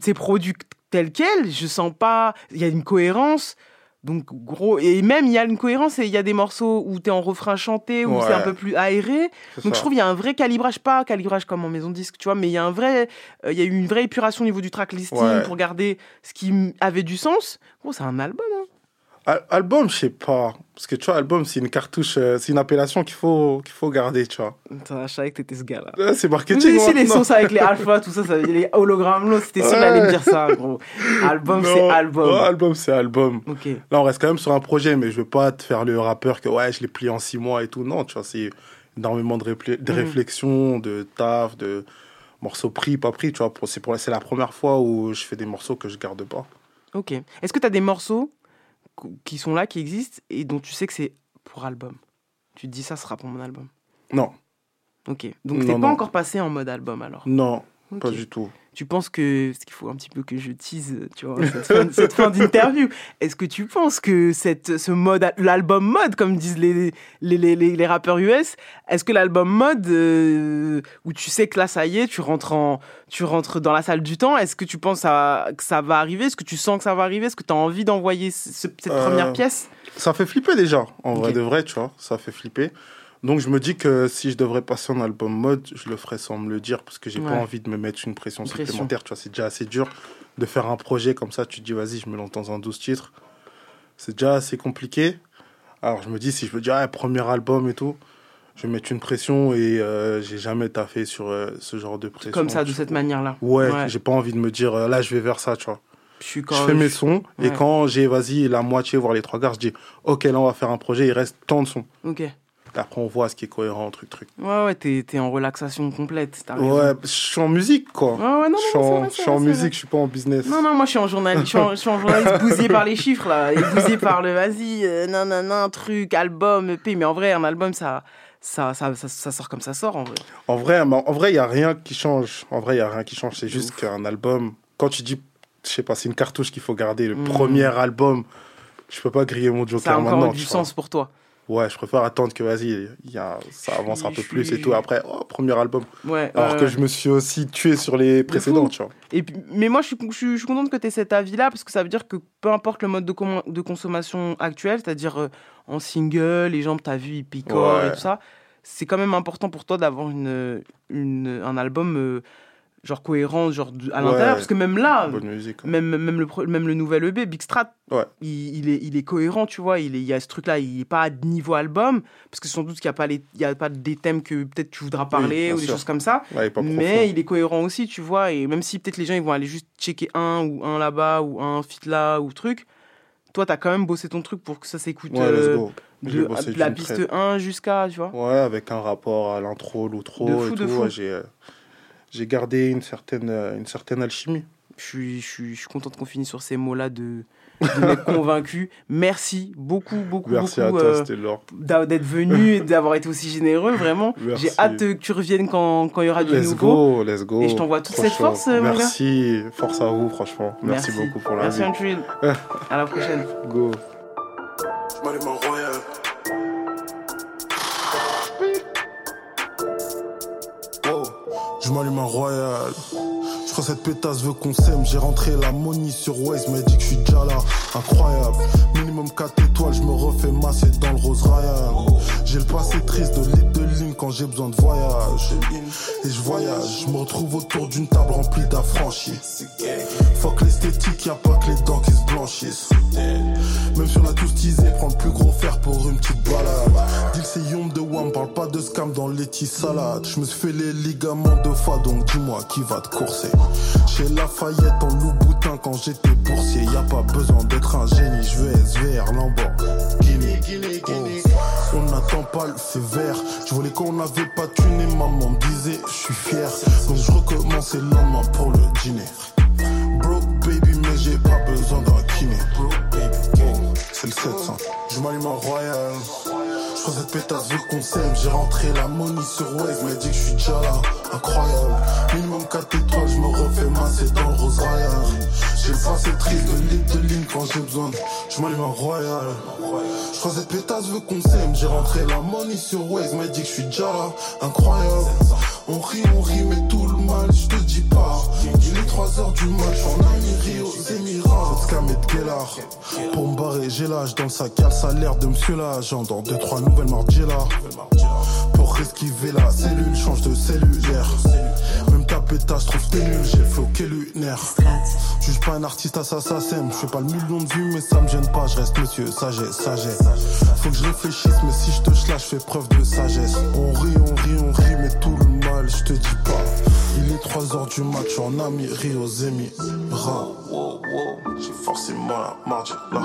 A: ces produits tels quels, je sens pas. Il y a une cohérence. Donc, gros. Et même, il y a une cohérence et il y a des morceaux où t'es en refrain chanté, où
M: Ouais.
A: c'est un peu plus aéré. Donc,
M: ça.
A: je trouve qu'il y a un vrai calibrage, pas calibrage comme en maison de disque, tu vois, mais il y a un vrai. euh, Il y a eu une vraie épuration au niveau du track listing
M: Ouais.
A: pour garder ce qui avait du sens. Gros, c'est un album, hein.
M: Al- Album, je sais pas. Parce que tu vois, album, c'est une cartouche, euh, c'est une appellation qu'il faut, qu'il faut garder, tu vois.
A: Putain, je savais que t'étais ce gars-là.
M: Ouais, C'est
A: Tu
M: marketing.
A: sais, ici, les sauces avec les alphas, tout ça, ça les hologrammes, là, c'était sûr allait me dire ça, gros. Album, c'est album.
M: Ouais, album, c'est album.
A: Ok.
M: Là, on reste quand même sur un projet, mais je veux pas te faire le rappeur que ouais, je l'ai plié en six mois et tout. Non, tu vois, c'est énormément de, de
A: Mhm.
M: réflexion, de taf, de morceaux pris, pas pris. Tu vois, c'est pour c'est la première fois où je fais des morceaux que je garde pas.
A: Ok. Est-ce que t'as des morceaux qui sont là, qui existent, et dont tu sais que c'est pour album Tu te dis, ça sera pour mon album.
M: Non,
A: Ok. Donc, t'es pas
M: non.
A: encore passé en mode album, alors?
M: Non, Pas du tout.
A: Tu penses que, ce qu'il faut un petit peu que je tease, tu vois, cette fin, cette fin d'interview, est-ce que tu penses que cette, ce mode, l'album mode, comme disent les, les, les, les, les rappeurs US, est-ce que l'album mode, euh, où tu sais que là, ça y est, tu rentres, en, tu rentres dans la salle du temps, est-ce que tu penses à- que ça va arriver? Est-ce que tu sens que ça va arriver? Est-ce que tu as envie d'envoyer ce- cette
M: Euh,
A: première pièce?
M: Ça fait flipper déjà, en vrai
A: Ok.
M: de vrai, tu vois. Ça fait flipper. Donc je me dis que si je devrais passer en album mode, je le ferais sans me le dire parce que j'ai pas
A: Ouais.
M: envie de me mettre une pression
A: Une pression.
M: supplémentaire. Tu vois, c'est déjà assez dur de faire un projet comme ça. Tu te dis, vas-y, je me lance dans un 12 titres. C'est déjà assez compliqué. Alors je me dis, si je veux dire, ah, premier album et tout, je vais mettre une pression et euh, j'ai jamais taffé sur euh, ce genre de pression.
A: Comme ça, de cette manière-là.
M: Ouais,
A: Ouais.
M: j'ai pas envie de me dire, euh, là, je vais vers ça, tu vois.
A: Je suis
M: Je
A: quand-
M: fais mes sons et quand j'ai, vas-y, la moitié, voire les trois quarts, je dis, ok, là, on va faire un projet, il reste tant de sons.
A: Ok.
M: Après, on voit ce qui est cohérent, truc, truc.
A: Ouais, ouais, t'es en relaxation complète. raison.
M: Ouais, je suis en musique, quoi.
A: Ouais, ouais, non,
M: je suis en,
A: vrai,
M: je
A: c'est
M: suis en
A: vrai, c'est
M: musique, je suis pas en business.
A: Non, non, moi je suis en journaliste, je suis en, journaliste bousillé par les chiffres là, et bousillé par le vas-y, euh, nan, nan, nan, truc, album, EP. Mais en vrai, un album, ça, ça, ça, ça, ça sort comme ça sort en vrai.
M: En vrai, en vrai, il y a rien qui change. En vrai, il y a rien qui change. C'est juste qu'un album, quand tu dis, je sais pas, c'est une cartouche qu'il faut garder. Le
A: Mm.
M: premier album, je peux pas griller mon
A: Ça
M: Joker
A: a encore
M: maintenant.
A: du sens pour toi.
M: Ouais, je préfère attendre que, vas-y, il y a, ça avance un peu plus et tout. Après, oh, premier album.
A: Ouais,
M: Alors que je me suis aussi tué sur les précédents, tu vois.
A: Et puis, mais moi, je suis, je, suis, je suis contente que tu aies cet avis-là, parce que ça veut dire que peu importe le mode de, com- de consommation actuel, c'est-à-dire euh, en single, les gens, t'as vu, ils picorent
M: Ouais.
A: et tout ça, c'est quand même important pour toi d'avoir une, une, un album euh, genre cohérent genre à
M: Ouais.
A: l'intérieur, parce que même là,
M: musique.
A: même, même, le, même le nouvel EP, Big Strat,
M: Ouais.
A: il, il est, il est cohérent, tu vois. Il, est, il y a ce truc-là, il n'est pas à niveau album, parce que sans doute qu'il n'y a, pas les- il y a pas des thèmes que peut-être tu voudras parler ou des
M: sûr.
A: choses comme ça.
M: Ouais, il est pas
A: mais il est cohérent aussi, tu vois. Et même si peut-être les gens ils vont aller juste checker un ou un là-bas ou un fit là ou truc, toi, tu as quand même bossé ton truc pour que ça s'écoute euh, de, la piste
M: traite.
A: 1 jusqu'à, tu vois.
M: Ouais, avec un rapport à l'intro, l'outro
A: De fou,
M: et
A: de
M: tout. j'ai, j'ai gardé une certaine, euh, une certaine alchimie.
A: Je suis, je suis, je suis content qu'on finisse sur ces mots-là de, convaincu. Merci beaucoup, beaucoup,
M: Merci
A: beaucoup
M: à toi,
A: euh,
M: c'était l'or.
A: d'a- d'être venu et d'avoir été aussi généreux, vraiment.
M: Merci.
A: J'ai hâte que tu reviennes quand, quand il y aura du
M: Let's
A: nouveau.
M: go, let's go.
A: Et je t'envoie toute cette force, mon gars.
M: Merci, force à vous, franchement. Merci, beaucoup pour la
A: Merci,
M: vie.
A: Untrill. à la prochaine.
M: Go.
H: Je m'allume en royal. Je crois que cette pétasse veut qu'on s'aime. J'ai rentré la money sur Waze, m'a dit que je suis déjà là. Incroyable. Minimum 4 étoiles, je me refais masser dans le Rose Royal. J'ai le passé triste de de quand j'ai besoin de voyage. Et je voyage, je me retrouve autour d'une table remplie d'affranchis. Fuck l'esthétique, y a pas que les dents qui se blanchissent. Même si on a tous prends le plus gros fer pour une petite balade. Deal c'est Yom de Wam, parle pas de scam dans les salade. Je me suis fait les ligaments deux fois, donc dis-moi qui va te courser. Chez Lafayette en Louboutin quand j'étais boursier, y a pas besoin d'être un génie, je veux SVR, Lamborghini. Oh. On n'attend pas le fait vert. Je voulais qu'on n'avait pas tuné, maman me disait, je suis fier. Donc je recommençais le lendemain pour le dîner. Broke baby, mais j'ai pas besoin d'un kiné. Broke baby, c'est le 700. Je m'allume en royal. Que cette pétasse veut qu'on s'aime. J'ai rentré la money sur Waze, m'a dit que je suis déjà là. Incroyable. Minimum 4 étoiles, je me refais masser dans le Rose Royal. J'ai passé triste de litre de ligne quand j'ai besoin. Je m'allume en royal. Je crois cette pétasse veut qu'on s'aime. J'ai rentré la money sur Waze, m'a dit que je suis déjà là. Incroyable. On rit, on rit, mais tout le mal, je te dis pas. Il est 3h du match, on a mis aux Émirats. Guélard. Pour me barrer, j'ai l'âge dans le sac, le salaire de monsieur l'agent. Dans 2-3 nouvelles Margiela. Pour esquiver la cellule, change de cellulaire. Même ta pétasse, trouve t'es nul, j'ai qu'est lunaire. Suis pas un artiste assassin, je fais pas le million de vues, mais ça me gêne pas, je reste monsieur, sagesse, sagesse. Faut que je réfléchisse, mais si je te slash, je fais preuve de sagesse. On rit, on rit, on rit, mais tout le mal, je te dis pas. Il est 3h du match, en Amiri aux Émirats. Wow, wow, j'ai forcément la marge là.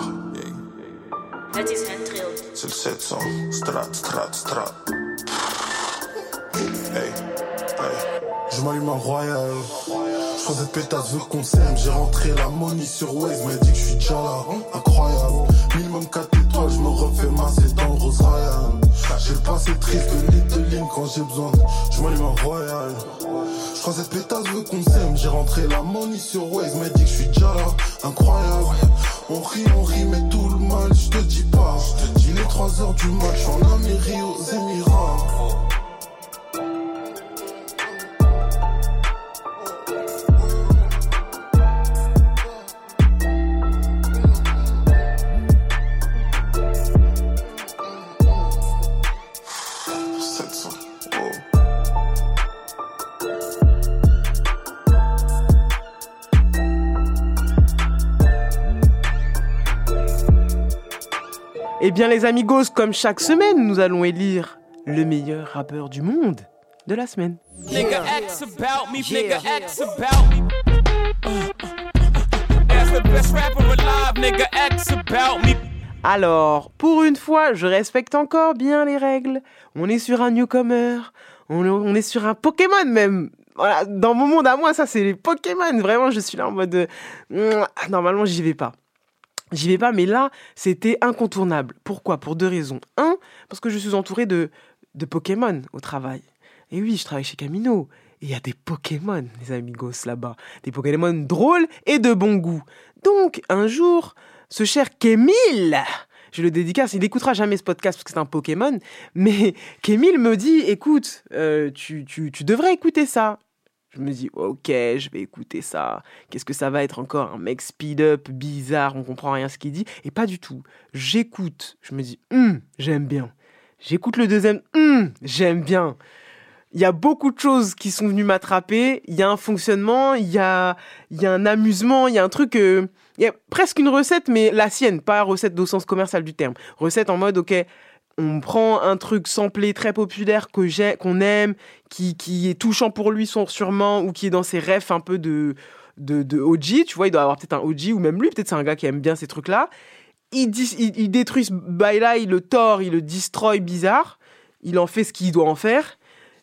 H: C'est le 700, strat, strat, strat. Hey, hey. Je m'allume en royal. Je crois que cette pétasse veut qu'on s'aime. J'ai rentré la money sur Waze, m'a dit que je suis déjà là. Incroyable. Minimum 4 étoiles, je me refais masser dans le Rose Ryan. J'ai le passé triste de quand j'ai besoin. Je m'allume en royal. Je crois cette pétasse veut qu'on s'aime. J'ai rentré la money sur Waze, m'a dit que je suis déjà là. Incroyable. On rit, on rit, mais tout le mal, je te dis pas. Il est 3h du match, en Amérique aux Émirats.
A: Bien les amigos, comme chaque semaine, nous allons élire le meilleur rappeur du monde de la semaine.
D: Nigga X about me, nigga X about me. As the best rapper alive, nigga X about me.
A: Alors, pour une fois, je respecte encore bien les règles. On est sur un newcomer, on, on est sur un Pokémon même. Voilà, dans mon monde à moi, ça c'est les Pokémon. Vraiment, je suis là en mode. euh, normalement, j'y vais pas. J'y vais pas, mais là, c'était incontournable. Pourquoi? Pour deux raisons. Un, parce que je suis entouré de, Pokémon au travail. Et oui, je travaille chez Camino. Et il y a des Pokémon, les amigos, là-bas. Des Pokémon drôles et de bon goût. Donc, un jour, ce cher Kémil, je le dédicace, il n'écoutera jamais ce podcast parce que c'est un Pokémon, mais Kémil me dit, écoute, euh, tu, tu devrais écouter ça. Je me dis, ok, je vais écouter ça. Qu'est-ce que ça va être encore Un mec speed up, bizarre, on comprend rien ce qu'il dit. Et pas du tout. J'écoute. Je me dis, hum, j'aime bien. J'écoute le deuxième, hum, j'aime bien. Il y a beaucoup de choses qui sont venues m'attraper. Il y a un fonctionnement, il y a, y a un amusement, il y a un truc. euh, il y a presque une recette, mais la sienne, pas recette au sens commercial du terme. Recette en mode, ok, on prend un truc samplé très populaire que j'ai, qu'on aime, qui, qui est touchant pour lui sûrement, ou qui est dans ses rêves un peu de, de, de OG, tu vois, il doit avoir peut-être un OG, ou même lui, peut-être c'est un gars qui aime bien ces trucs-là. Il, il, il détruit ce bail-là, il le tord, il le destroy bizarre, il en fait ce qu'il doit en faire.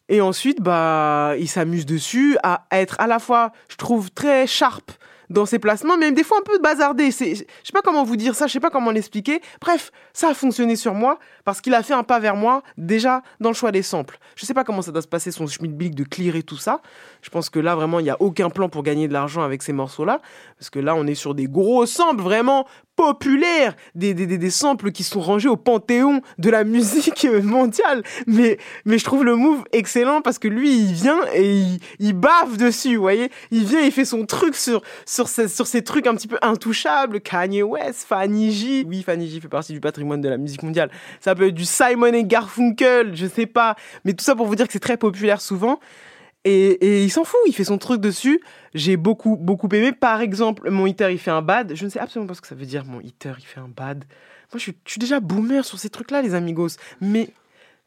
A: Et ensuite, bah, il s'amuse dessus à être à la fois, je trouve, très sharp dans ses placements, mais des fois un peu bazardé. Je sais pas comment vous dire ça, je sais pas comment l'expliquer. Bref, ça a fonctionné sur moi parce qu'il a fait un pas vers moi déjà dans le choix des samples. Je sais pas comment ça doit se passer son schmilblick de clear et tout ça. Je pense que là vraiment il y a aucun plan pour gagner de l'argent avec ces morceaux-là parce que là on est sur des gros samples vraiment populaires, des, des, des, samples qui sont rangés au panthéon de la musique mondiale. Mais, mais je trouve le move excellent parce que lui, il vient et il, il bave dessus, vous voyez. Il vient, il fait son truc sur, sur, ces, sur ces trucs un petit peu intouchables. Kanye West, Fanny J. Oui, Fanny J fait partie du patrimoine de la musique mondiale. Ça peut être du Simon et Garfunkel, je sais pas. Mais tout ça pour vous dire que c'est très populaire souvent. Et, il s'en fout, il fait son truc dessus. J'ai beaucoup, beaucoup aimé. Par exemple, mon hitter, il fait un bad. Je ne sais absolument pas ce que ça veut dire, mon hitter, il fait un bad. Moi, je suis, je suis déjà boomer sur ces trucs-là, les amigos. Mais.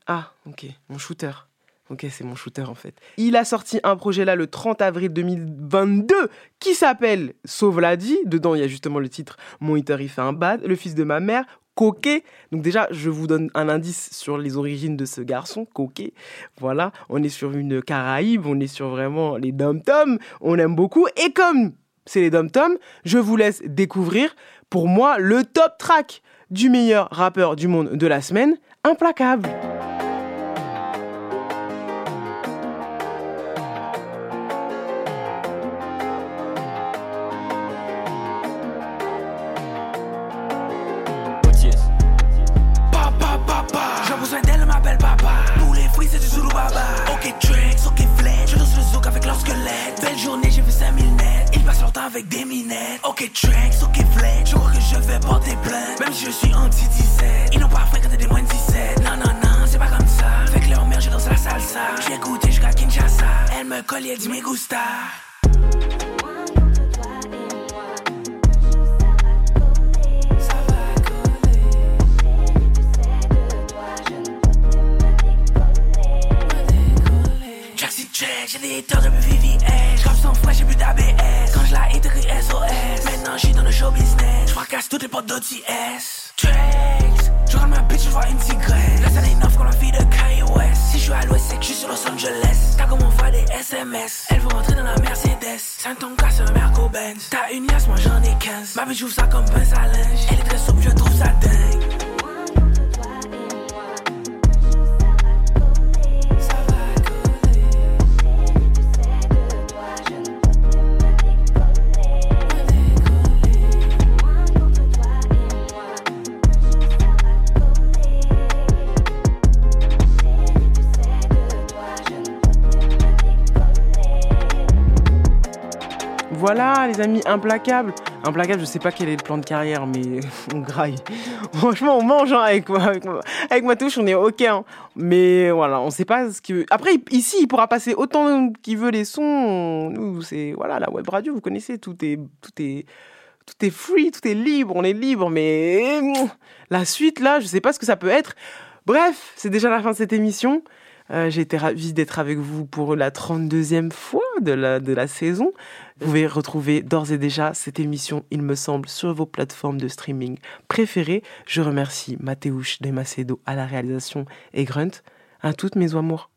A: Ah, ok, mon shooter. Ok, c'est mon shooter en fait. Il a sorti un projet là le 30 avril 2022 qui s'appelle Sauve la dit. Dedans, il y a justement le titre Mon hitter, il fait un bad. Le fils de ma mère, Coquet. Donc déjà, je vous donne un indice sur les origines de ce garçon, Coquet. Voilà, on est sur une Caraïbe, on est sur vraiment les dom-toms, on aime beaucoup. Et comme c'est les dom-toms, je vous laisse découvrir pour moi le top track du meilleur rappeur du monde de la semaine, Implacable.
P: Avec des minettes. Ok, tricks, ok, flèche, je crois que je vais porter plainte. Même si je suis anti-17, ils n'ont pas fréquenté des moins de 17. Non, non, non, c'est pas comme ça. Que leur mère, je danse la salsa. J'ai goûté jusqu'à Kinshasa. Elle me colle, elle dit me gusta. J'ai des haters depuis VVS. Comme son frère, j'ai plus d'ABS. La SOS. Maintenant, j'suis dans le show business. J'fracasse toutes les portes d'OTS. Tracks, je ma bitch, je vois une tigresse. La scène est neuf comme la fille de Kanye West. Si je suis à l'ouest, c'est que je suis sur Los Angeles. T'as comme on des SMS. Elle veut rentrer dans la Mercedes. 5 ton casse, un Merco Benz. T'as une liasse, moi j'en ai 15. Ma bitch, j'ouvre ça comme pince à linge. Elle est très souple, je trouve ça dingue.
A: Voilà, les amis, implacable. Implacable, je sais pas quel est le plan de carrière, mais on graille. Franchement, on mange hein, avec, moi, avec, moi- avec ma touche, on est ok. hein. Mais voilà, on sait pas ce que. Après, ici, il pourra passer autant qu'il veut les sons. Nous, c'est voilà, la web radio, vous connaissez, tout est, tout est, tout est free, tout est libre, on est libre, mais la suite là, je sais pas ce que ça peut être. Bref, c'est déjà la fin de cette émission. Euh, j'ai été ravie d'être avec vous pour la 32e fois de la, de la saison. Vous pouvez retrouver d'ores et déjà cette émission, il me semble, sur vos plateformes de streaming préférées. Je remercie Mathéouche Demacedo à la réalisation et Grunt. À toutes mes amours.